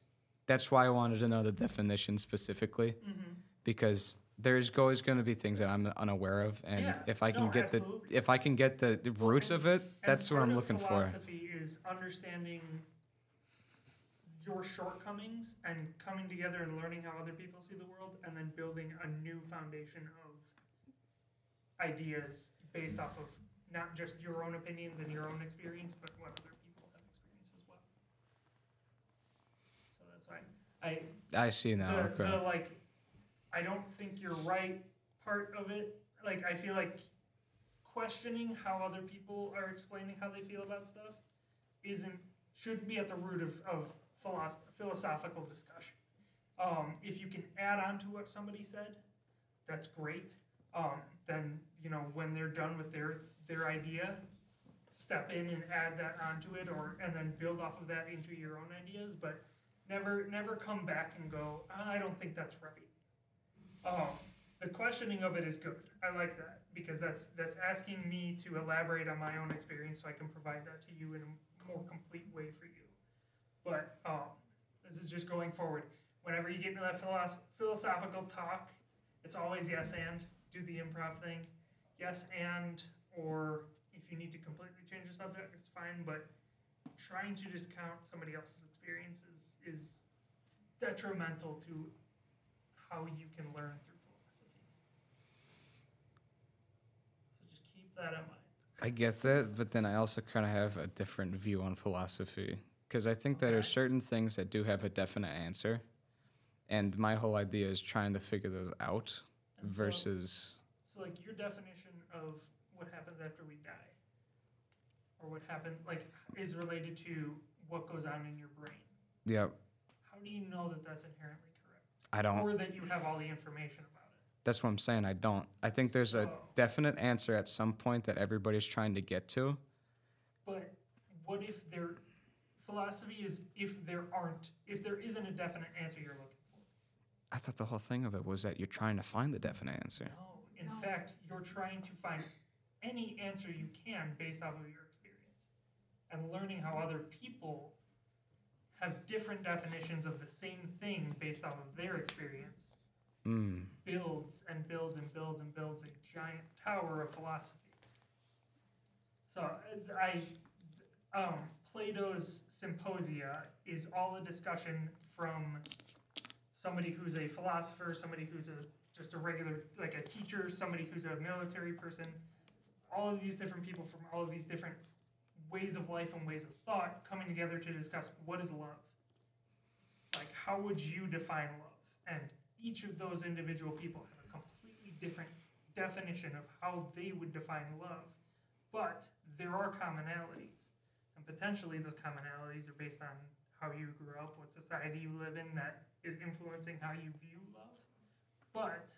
that's why i wanted to know the definition specifically Mm-hmm. because there's always going to be things that i'm unaware of and Yeah, if i can no, get absolutely. the if i can get the, roots of it that's what i'm looking for Philosophy is understanding your shortcomings and coming together and learning how other people see the world, and then building a new foundation of ideas based off of not just your own opinions and your own experience, but what other people have experienced as well. So that's fine. I I see now. the, okay. the like i don't think you're right part of it. Like i feel like questioning how other people are explaining how they feel about stuff isn't shouldn't be at the root of, of philosoph- philosophical discussion. Um, if you can add on to what somebody said that's great. Um, then you know when they're done with their their idea step in and add that onto it or and then build off of that into your own ideas but never never come back and go i don't think that's right um, the questioning of it is good. I like that because that's that's asking me to elaborate on my own experience so i can provide that to you in a more complete way for you. But um, this is just going forward. Whenever you get into that philos- philosophical talk it's always yes and. Do the improv thing. Yes and or if you need to completely change the subject it's fine but trying to discount somebody else's experiences is detrimental to how you can learn through philosophy. So just keep that in mind. I get that, but then I also kind of have a different view on philosophy because I think that there are certain things that do have a definite answer, and my whole idea is trying to figure those out And versus So, like your definition of what happens after we die, or what happened, like, is related to what goes on in your brain. yeah. How do you know that that's inherently? I don't. or that you have all the information about it. That's what I'm saying. I don't. I think there's a So- definite answer at some point that everybody's trying to get to. But what if there, philosophy is if there aren't, if there isn't a definite answer you're looking for. I thought the whole thing of it was that you're trying to find the definite answer. No, in No. fact, you're trying to find any answer you can based off of your experience and learning how other people have different definitions of the same thing based off of their experience Mm. builds and builds and builds and builds a giant tower of philosophy. So I, um, Plato's Symposia is all a discussion from somebody who's a philosopher, somebody who's a just a regular like a teacher, somebody who's a military person. All of these different people from all of these different ways of life and ways of thought coming together to discuss what is love. Like how would you define love? And each of those individual people have a completely different definition of how they would define love. But there are commonalities. And potentially those commonalities are based on how you grew up, what society you live in that is influencing how you view love. But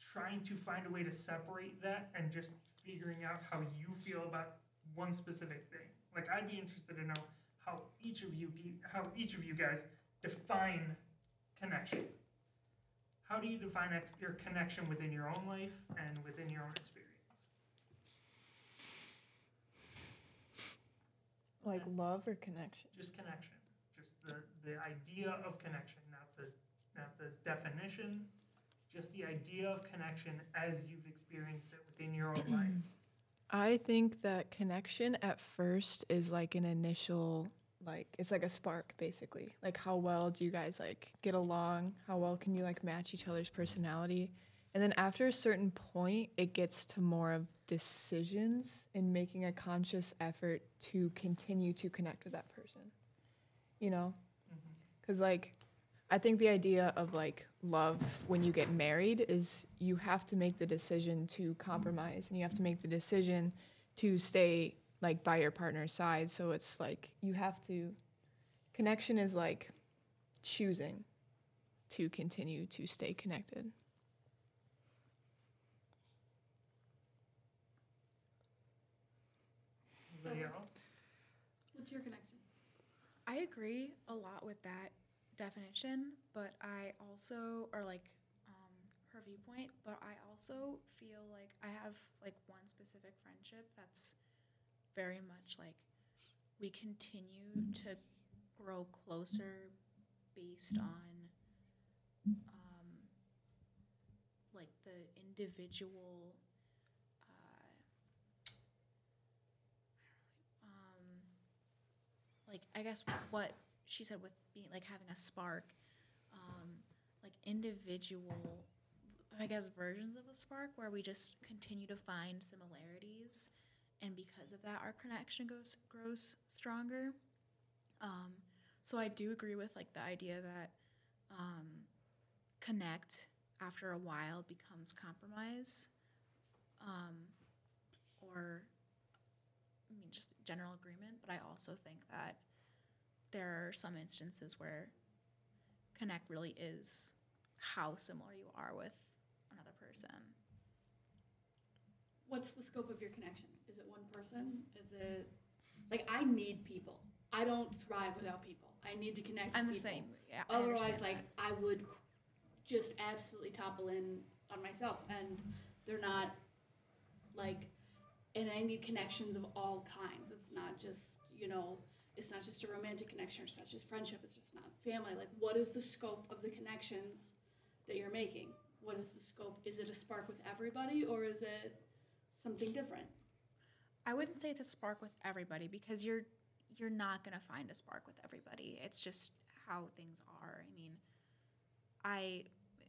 trying to find a way to separate that and just figuring out how you feel about one specific thing. Like I'd be interested to know how each of you how each of you guys define connection. How do you define your connection within your own life and within your own experience? Like love or connection? Just connection. Just the, the idea of connection, not the not the definition, just the idea of connection as you've experienced it within your own life. I think that connection at first is like an initial like it's like a spark basically. Like how well do you guys like get along? How well can you like match each other's personality? And then after a certain point, it gets to more of decisions and making a conscious effort to continue to connect with that person. You know? Mm-hmm. Cuz like I think the idea of like love when you get married is you have to make the decision to compromise and you have to make the decision to stay like by your partner's side. So it's like you have to connection is like choosing to continue to stay connected. What's your connection? I agree a lot with that definition, but I also, or like um, her viewpoint, but I also feel like I have like one specific friendship that's very much like we continue to grow closer based on um, like the individual uh, um, like I guess what she said with being like having a spark, um, like individual, I guess versions of a spark where we just continue to find similarities, and because of that, our connection goes grows stronger. Um, so I do agree with like the idea that um, connect after a while becomes compromise, um, or I mean, just general agreement, but I also think that there are some instances where connect really is how similar you are with another person. What's the scope of your connection? Is it one person? Is it like I need people? I don't thrive without people. I need to connect. I'm the people. same. Yeah. Otherwise, understand like that. I would just absolutely topple in on myself, and they're not like. And I need connections of all kinds. It's not just you know. It's not just a romantic connection. It's not just friendship. It's just not family. Like, what is the scope of the connections that you're making? What is the scope? Is it a spark with everybody, or is it something different? I wouldn't say it's a spark with everybody because you're you're not gonna find a spark with everybody. It's just how things are. I mean, I,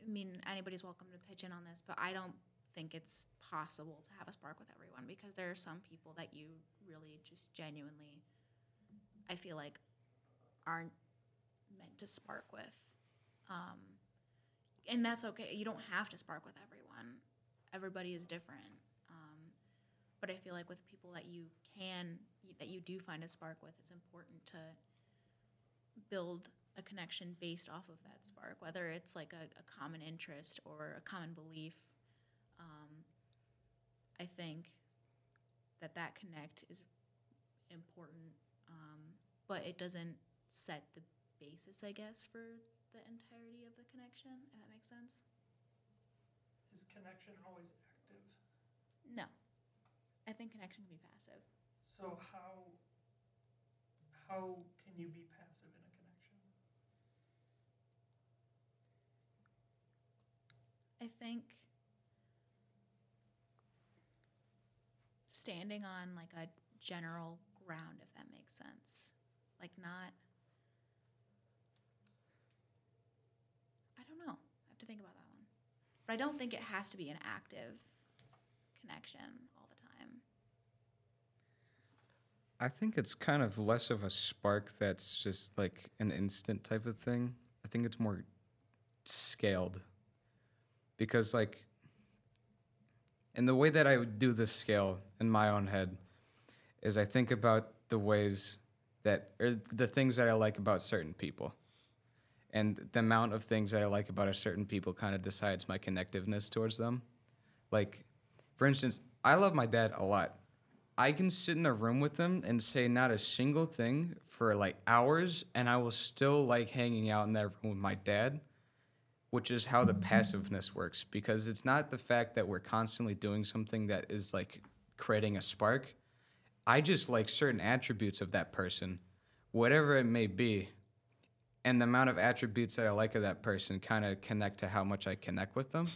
I mean anybody's welcome to pitch in on this, but I don't think it's possible to have a spark with everyone because there are some people that you really just genuinely, I feel like, aren't meant to spark with, um, and that's okay. You don't have to spark with everyone. Everybody is different. Um, but I feel like with people that you can that you do find a spark with, it's important to build a connection based off of that spark, whether it's like a, a common interest or a common belief. Um, I think that that connect is important, um, but it doesn't set the basis, I guess, for the entirety of the connection. If that makes sense. Is connection always active? No, I think connection can be passive. So how how can you be passive in a connection? I think standing on like a general ground, if that makes sense. Like not. I don't know. I have to think about that one. But I don't think it has to be an active connection all the time. I think it's kind of less of a spark that's just like an instant type of thing. I think it's more scaled. Because, like, and the way that I would do this scale in my own head is I think about the ways that, or the things that I like about certain people. And the amount of things that I like about a certain people kind of decides my connectiveness towards them. Like, for instance, I love my dad a lot. I can sit in a room with him and say not a single thing for like hours, and I will still like hanging out in that room with my dad, which is how the mm-hmm. passiveness works. Because it's not the fact that we're constantly doing something that is like creating a spark. I just like certain attributes of that person, whatever it may be. And the amount of attributes that I like of that person kind of connect to how much I connect with them,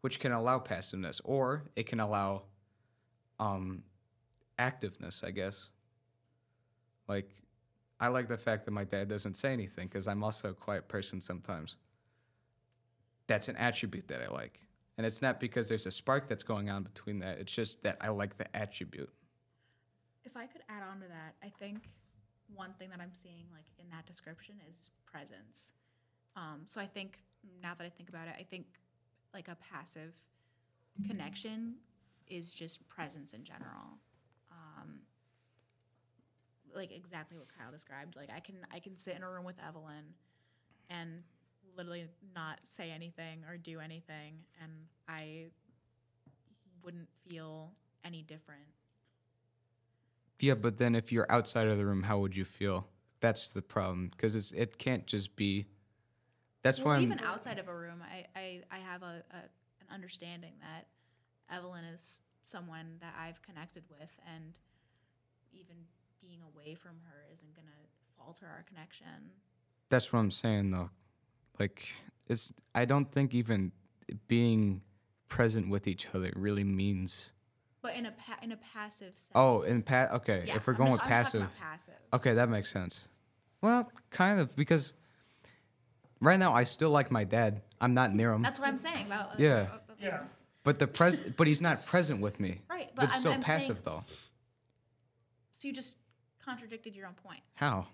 which can allow passiveness, or it can allow um, activeness, I guess. Like, I like the fact that my dad doesn't say anything because I'm also a quiet person sometimes. That's an attribute that I like. And it's not because there's a spark that's going on between that, it's just that I like the attribute. If I could add on to that, I think one thing that I'm seeing like in that description is presence. Um, so I think now that I think about it, I think like a passive connection is just presence in general. Um, like exactly what Kyle described. Like I can I can sit in a room with Evelyn and literally not say anything or do anything and I wouldn't feel any different Yeah, but then if you're outside of the room, how would you feel? That's the problem because it can't just be. That's well, why I'm. even outside of a room, I, I, I have a, a an understanding that Evelyn is someone that I've connected with, and even being away from her isn't gonna falter our connection. That's what I'm saying though. Like it's I don't think even being present with each other really means But in a pa- in a passive sense. Oh, in pa okay, yeah, if we're I'm going just- with I'm just passive. about passive. Okay, that makes sense. Well, kind of because right now I still like my dad. I'm not near him. That's what I'm saying about. uh, Yeah. uh, that's Yeah. but the pres but he's not present with me. Right, But, but I'm- still I'm passive saying- though. So you just contradicted your own point. How?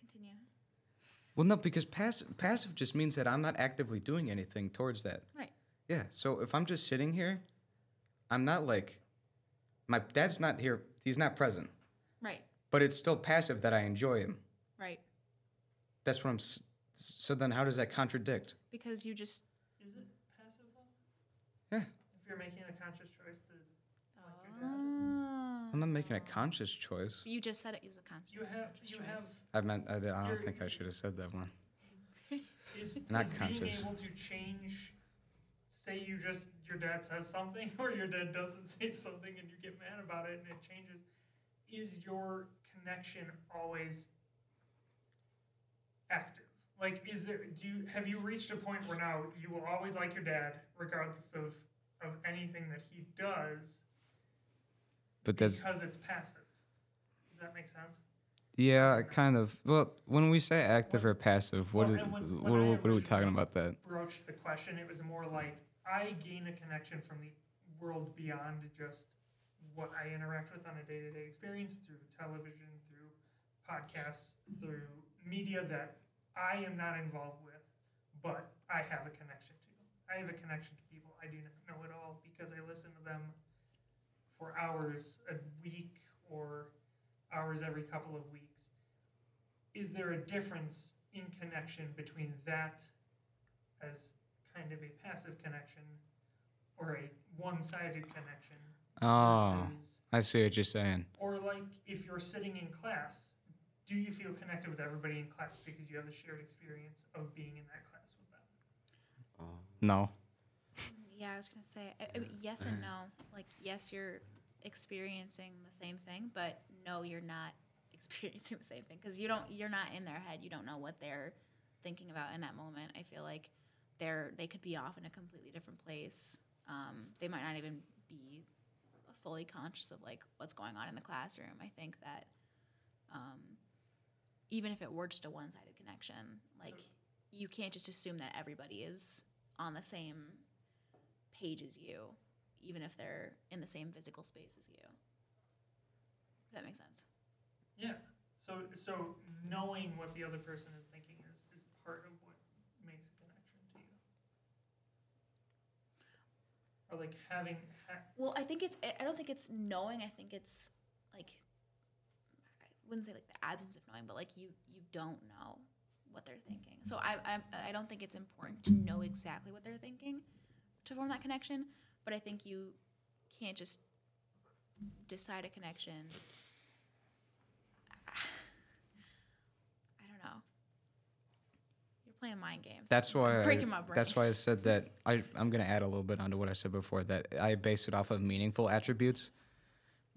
Continue. Well, no, because passive passive just means that I'm not actively doing anything towards that. Right. Yeah. So if I'm just sitting here, I'm not like my dad's not here. He's not present. Right. But it's still passive that I enjoy him. Right. That's what I'm. s- So then, how does that contradict? Because you just. Is it passive though? Yeah. If you're making a conscious choice to like your dad, Oh. I'm not making a conscious choice. You just said it was a conscious. you have conscious you choice. have I meant. I, I don't think I should have said that one. is, Not is conscious. being able to change. Say you just your dad says something or your dad doesn't say something and you get mad about it and it changes. Is your connection always active? Like, is there? Do you have you reached a point where now you will always like your dad regardless of of anything that he does But that's because it's passive? Does that make sense? yeah, kind of. Well, when we say active or passive, what Well, is, when- what, when what, what are we talking about that? broached the question, it was more like I gain a connection from the world beyond just what I interact with on a day to day experience through television, through podcasts, through media that I am not involved with, but I have a connection to. I have a connection to people I do not know at all because I listen to them for hours a week or hours every couple of weeks. Is there a difference in connection between that as kind of a passive connection or a one-sided connection Oh, versus I see what you're saying. or like if you're sitting in class, do you feel connected with everybody in class because you have a shared experience of being in that class with them? Uh, no. Yeah, I was gonna say I, I mean, yes and no. Like yes, you're experiencing the same thing, but no, you're not experiencing the same thing because you don't. You're not in their head. You don't know what they're thinking about in that moment. I feel like they're they could be off in a completely different place. Um, they might not even be fully conscious of like what's going on in the classroom. I think that um, even if it were just a one-sided connection, like you can't just assume that everybody is on the same page as you, even if they're in the same physical space as you. If that makes sense. Yeah. So so knowing what the other person is thinking is, is part of what makes a connection to you. Or like having ha- Well, I think it's. I- I don't think it's knowing. I think it's like. I wouldn't say like the absence of knowing, but like you you don't know what they're thinking. So I I, I don't think it's important to know exactly what they're thinking to form that connection. But I think you can't just decide a connection. I don't know. You're playing mind games. That's why. I, breaking my brain. That's why I said that. I I'm gonna add a little bit onto what I said before. That I base it off of meaningful attributes.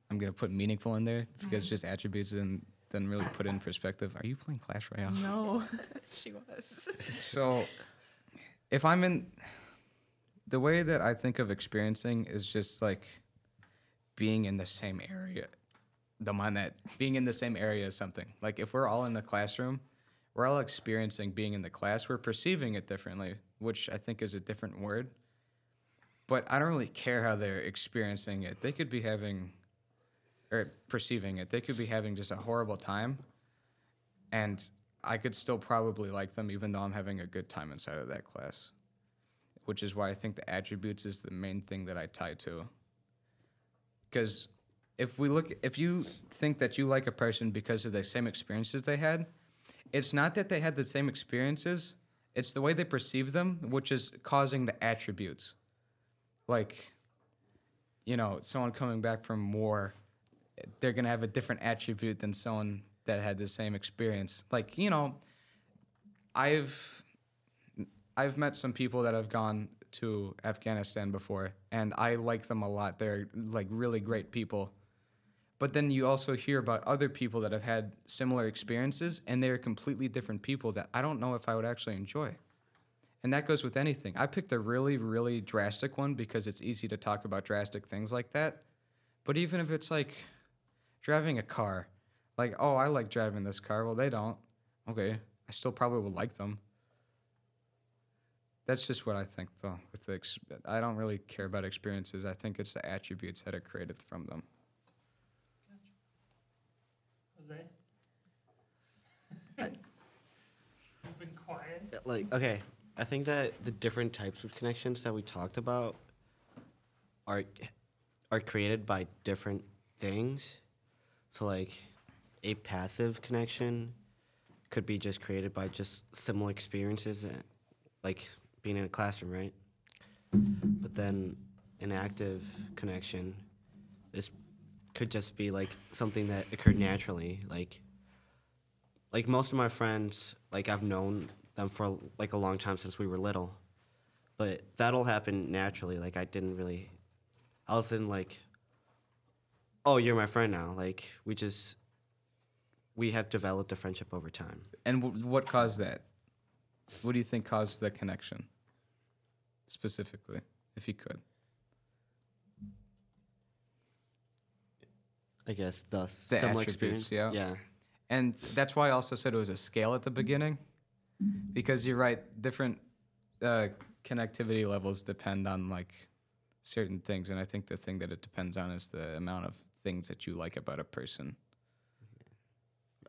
I'm gonna put meaningful in there because mm-hmm. just attributes and then really put it in perspective. Are you playing Clash Royale? No, she was. So, if I'm in, the way that I think of experiencing is just like being in the same area. The mind that being in the same area is something. Like if we're all in the classroom, we're all experiencing being in the class. We're perceiving it differently, which I think is a different word. But I don't really care how they're experiencing it. They could be having, or perceiving it. They could be having just a horrible time, and I could still probably like them even though I'm having a good time inside of that class. Which is why I think the attributes is the main thing that I tie to. Because if we look, if you think that you like a person because of the same experiences they had, it's not that they had the same experiences, it's the way they perceive them, which is causing the attributes. Like, you know, someone coming back from war, they're going to have a different attribute than someone that had the same experience. Like, you know, I've I've met some people that have gone to Afghanistan before and I like them a lot. They're like really great people. But then you also hear about other people that have had similar experiences and they're completely different people that I don't know if I would actually enjoy. And that goes with anything. I picked a really, really drastic one because it's easy to talk about drastic things like that. But even if it's like driving a car, like, oh, I like driving this car. Well, they don't. Okay. I still probably would like them. That's just what I think, though. With the, ex- I don't really care about experiences. I think it's the attributes that are created from them. Jose? Uh, You've been quiet. like okay i think that the different types of connections that we talked about are are created by different things so like a passive connection could be just created by just similar experiences that, like being in a classroom right? But then an active connection is could just be like something that occurred naturally like like most of my friends like i've known them for like a long time since we were little. But that'll happen naturally like i didn't really i wasn't like oh you're my friend now. Like we just we have developed a friendship over time. And w- what caused that? What do you think caused the connection? Specifically, if you could. i guess the, The similar attributes, experience yeah. yeah And that's why I also said it was a scale at the beginning, because you're right. Different uh, connectivity levels depend on like certain things, and I think the thing that it depends on is the amount of things that you like about a person.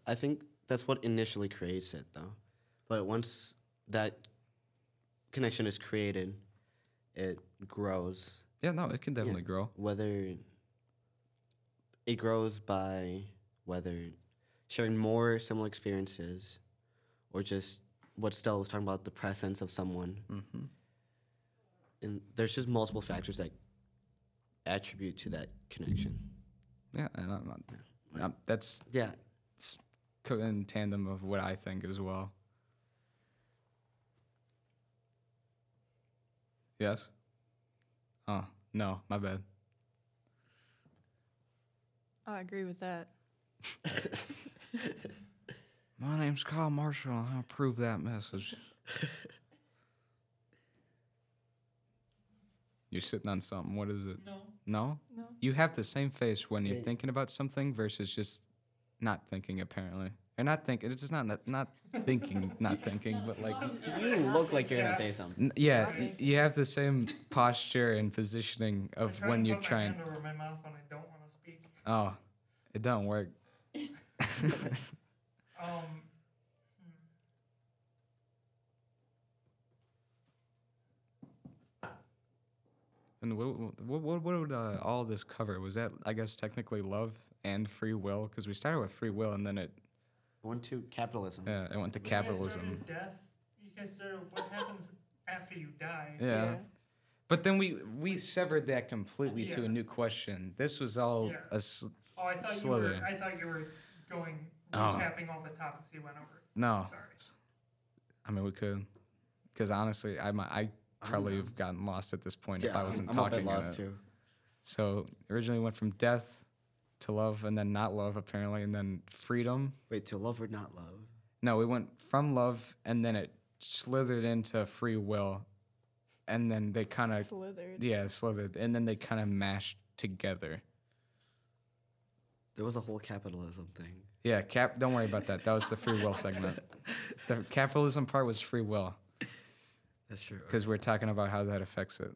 I think that's what initially creates it, though. But once that connection is created, it grows. Yeah, no, it can definitely grow. Whether it grows by whether sharing more similar experiences or just what Stella was talking about the presence of someone. Mm-hmm. And there's just multiple factors that attribute to that connection. Yeah, and I'm not, I'm, that's Yeah. it's in tandem of what I think as well. Yes. Oh no, my bad. I agree with that. My name's Kyle Marshall. I approve that message. You're sitting on something. What is it? No. No? No. You have the same face when you're thinking about something versus just not thinking, apparently. Or not thinking. It's just not not, not thinking, not thinking, but like, You look like you're gonna say something. n- yeah, y- you have the same posture and positioning I of try when to you're put my trying. hand over my mouth when I don't want to speak. Oh, it don't work. Um, And what what what, what would uh, all this cover? Was that I guess technically love and free will? Because we started with free will and then it One, to capitalism. Yeah, I went to you guys capitalism. Death. You guys started what happens after you die. Yeah. But then we we severed that completely to a new question. This was all Yeah. a s- Oh, I thought you were. I thought you were going Oh. recapping all the topics you went over. no. Sorry. I mean, we could, because honestly, I might I probably have gotten lost at this point if I I'm- wasn't I'm talking. a bit in lost it. too. So originally went from death to love, and then not love apparently, and then freedom. Wait, to love or not love? No, we went from love, and then it slithered into free will, and then they kind of Slithered. yeah slithered, and then they kind of mashed together. There was a whole capitalism thing. Yeah, cap. Don't worry about that. That was the free will segment. The capitalism part was free will That's true. because we're talking about how that affects it.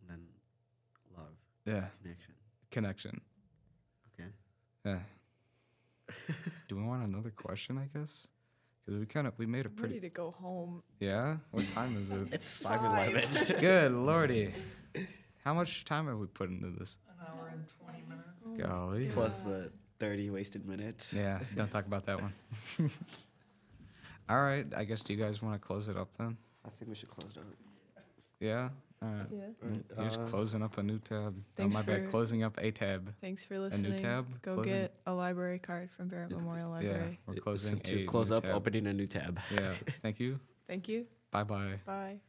And then love, Yeah, connection. Connection. Okay. Yeah. Do we want another question? I guess because we kind of we made a I'm ready pretty to go home. yeah. What time is it? It's five eleven. Good lordy. How much time have we put into this? An hour and twenty minutes. Golly. Plus the thirty wasted minutes. Yeah, don't talk about that one. All right, I guess do you guys want to close it up then? I think we should close it up. Yeah. All right. Yeah. You're just Uh, closing up a new tab. Oh, Thanks my bad. Closing up a tab. Thanks for listening. A new tab? Go Closing- get a library card from Barrett Memorial Library. Yeah, Library. we're closing to a close new up, tab. opening a new tab. Yeah. Thank you. Thank you. Bye bye. Bye.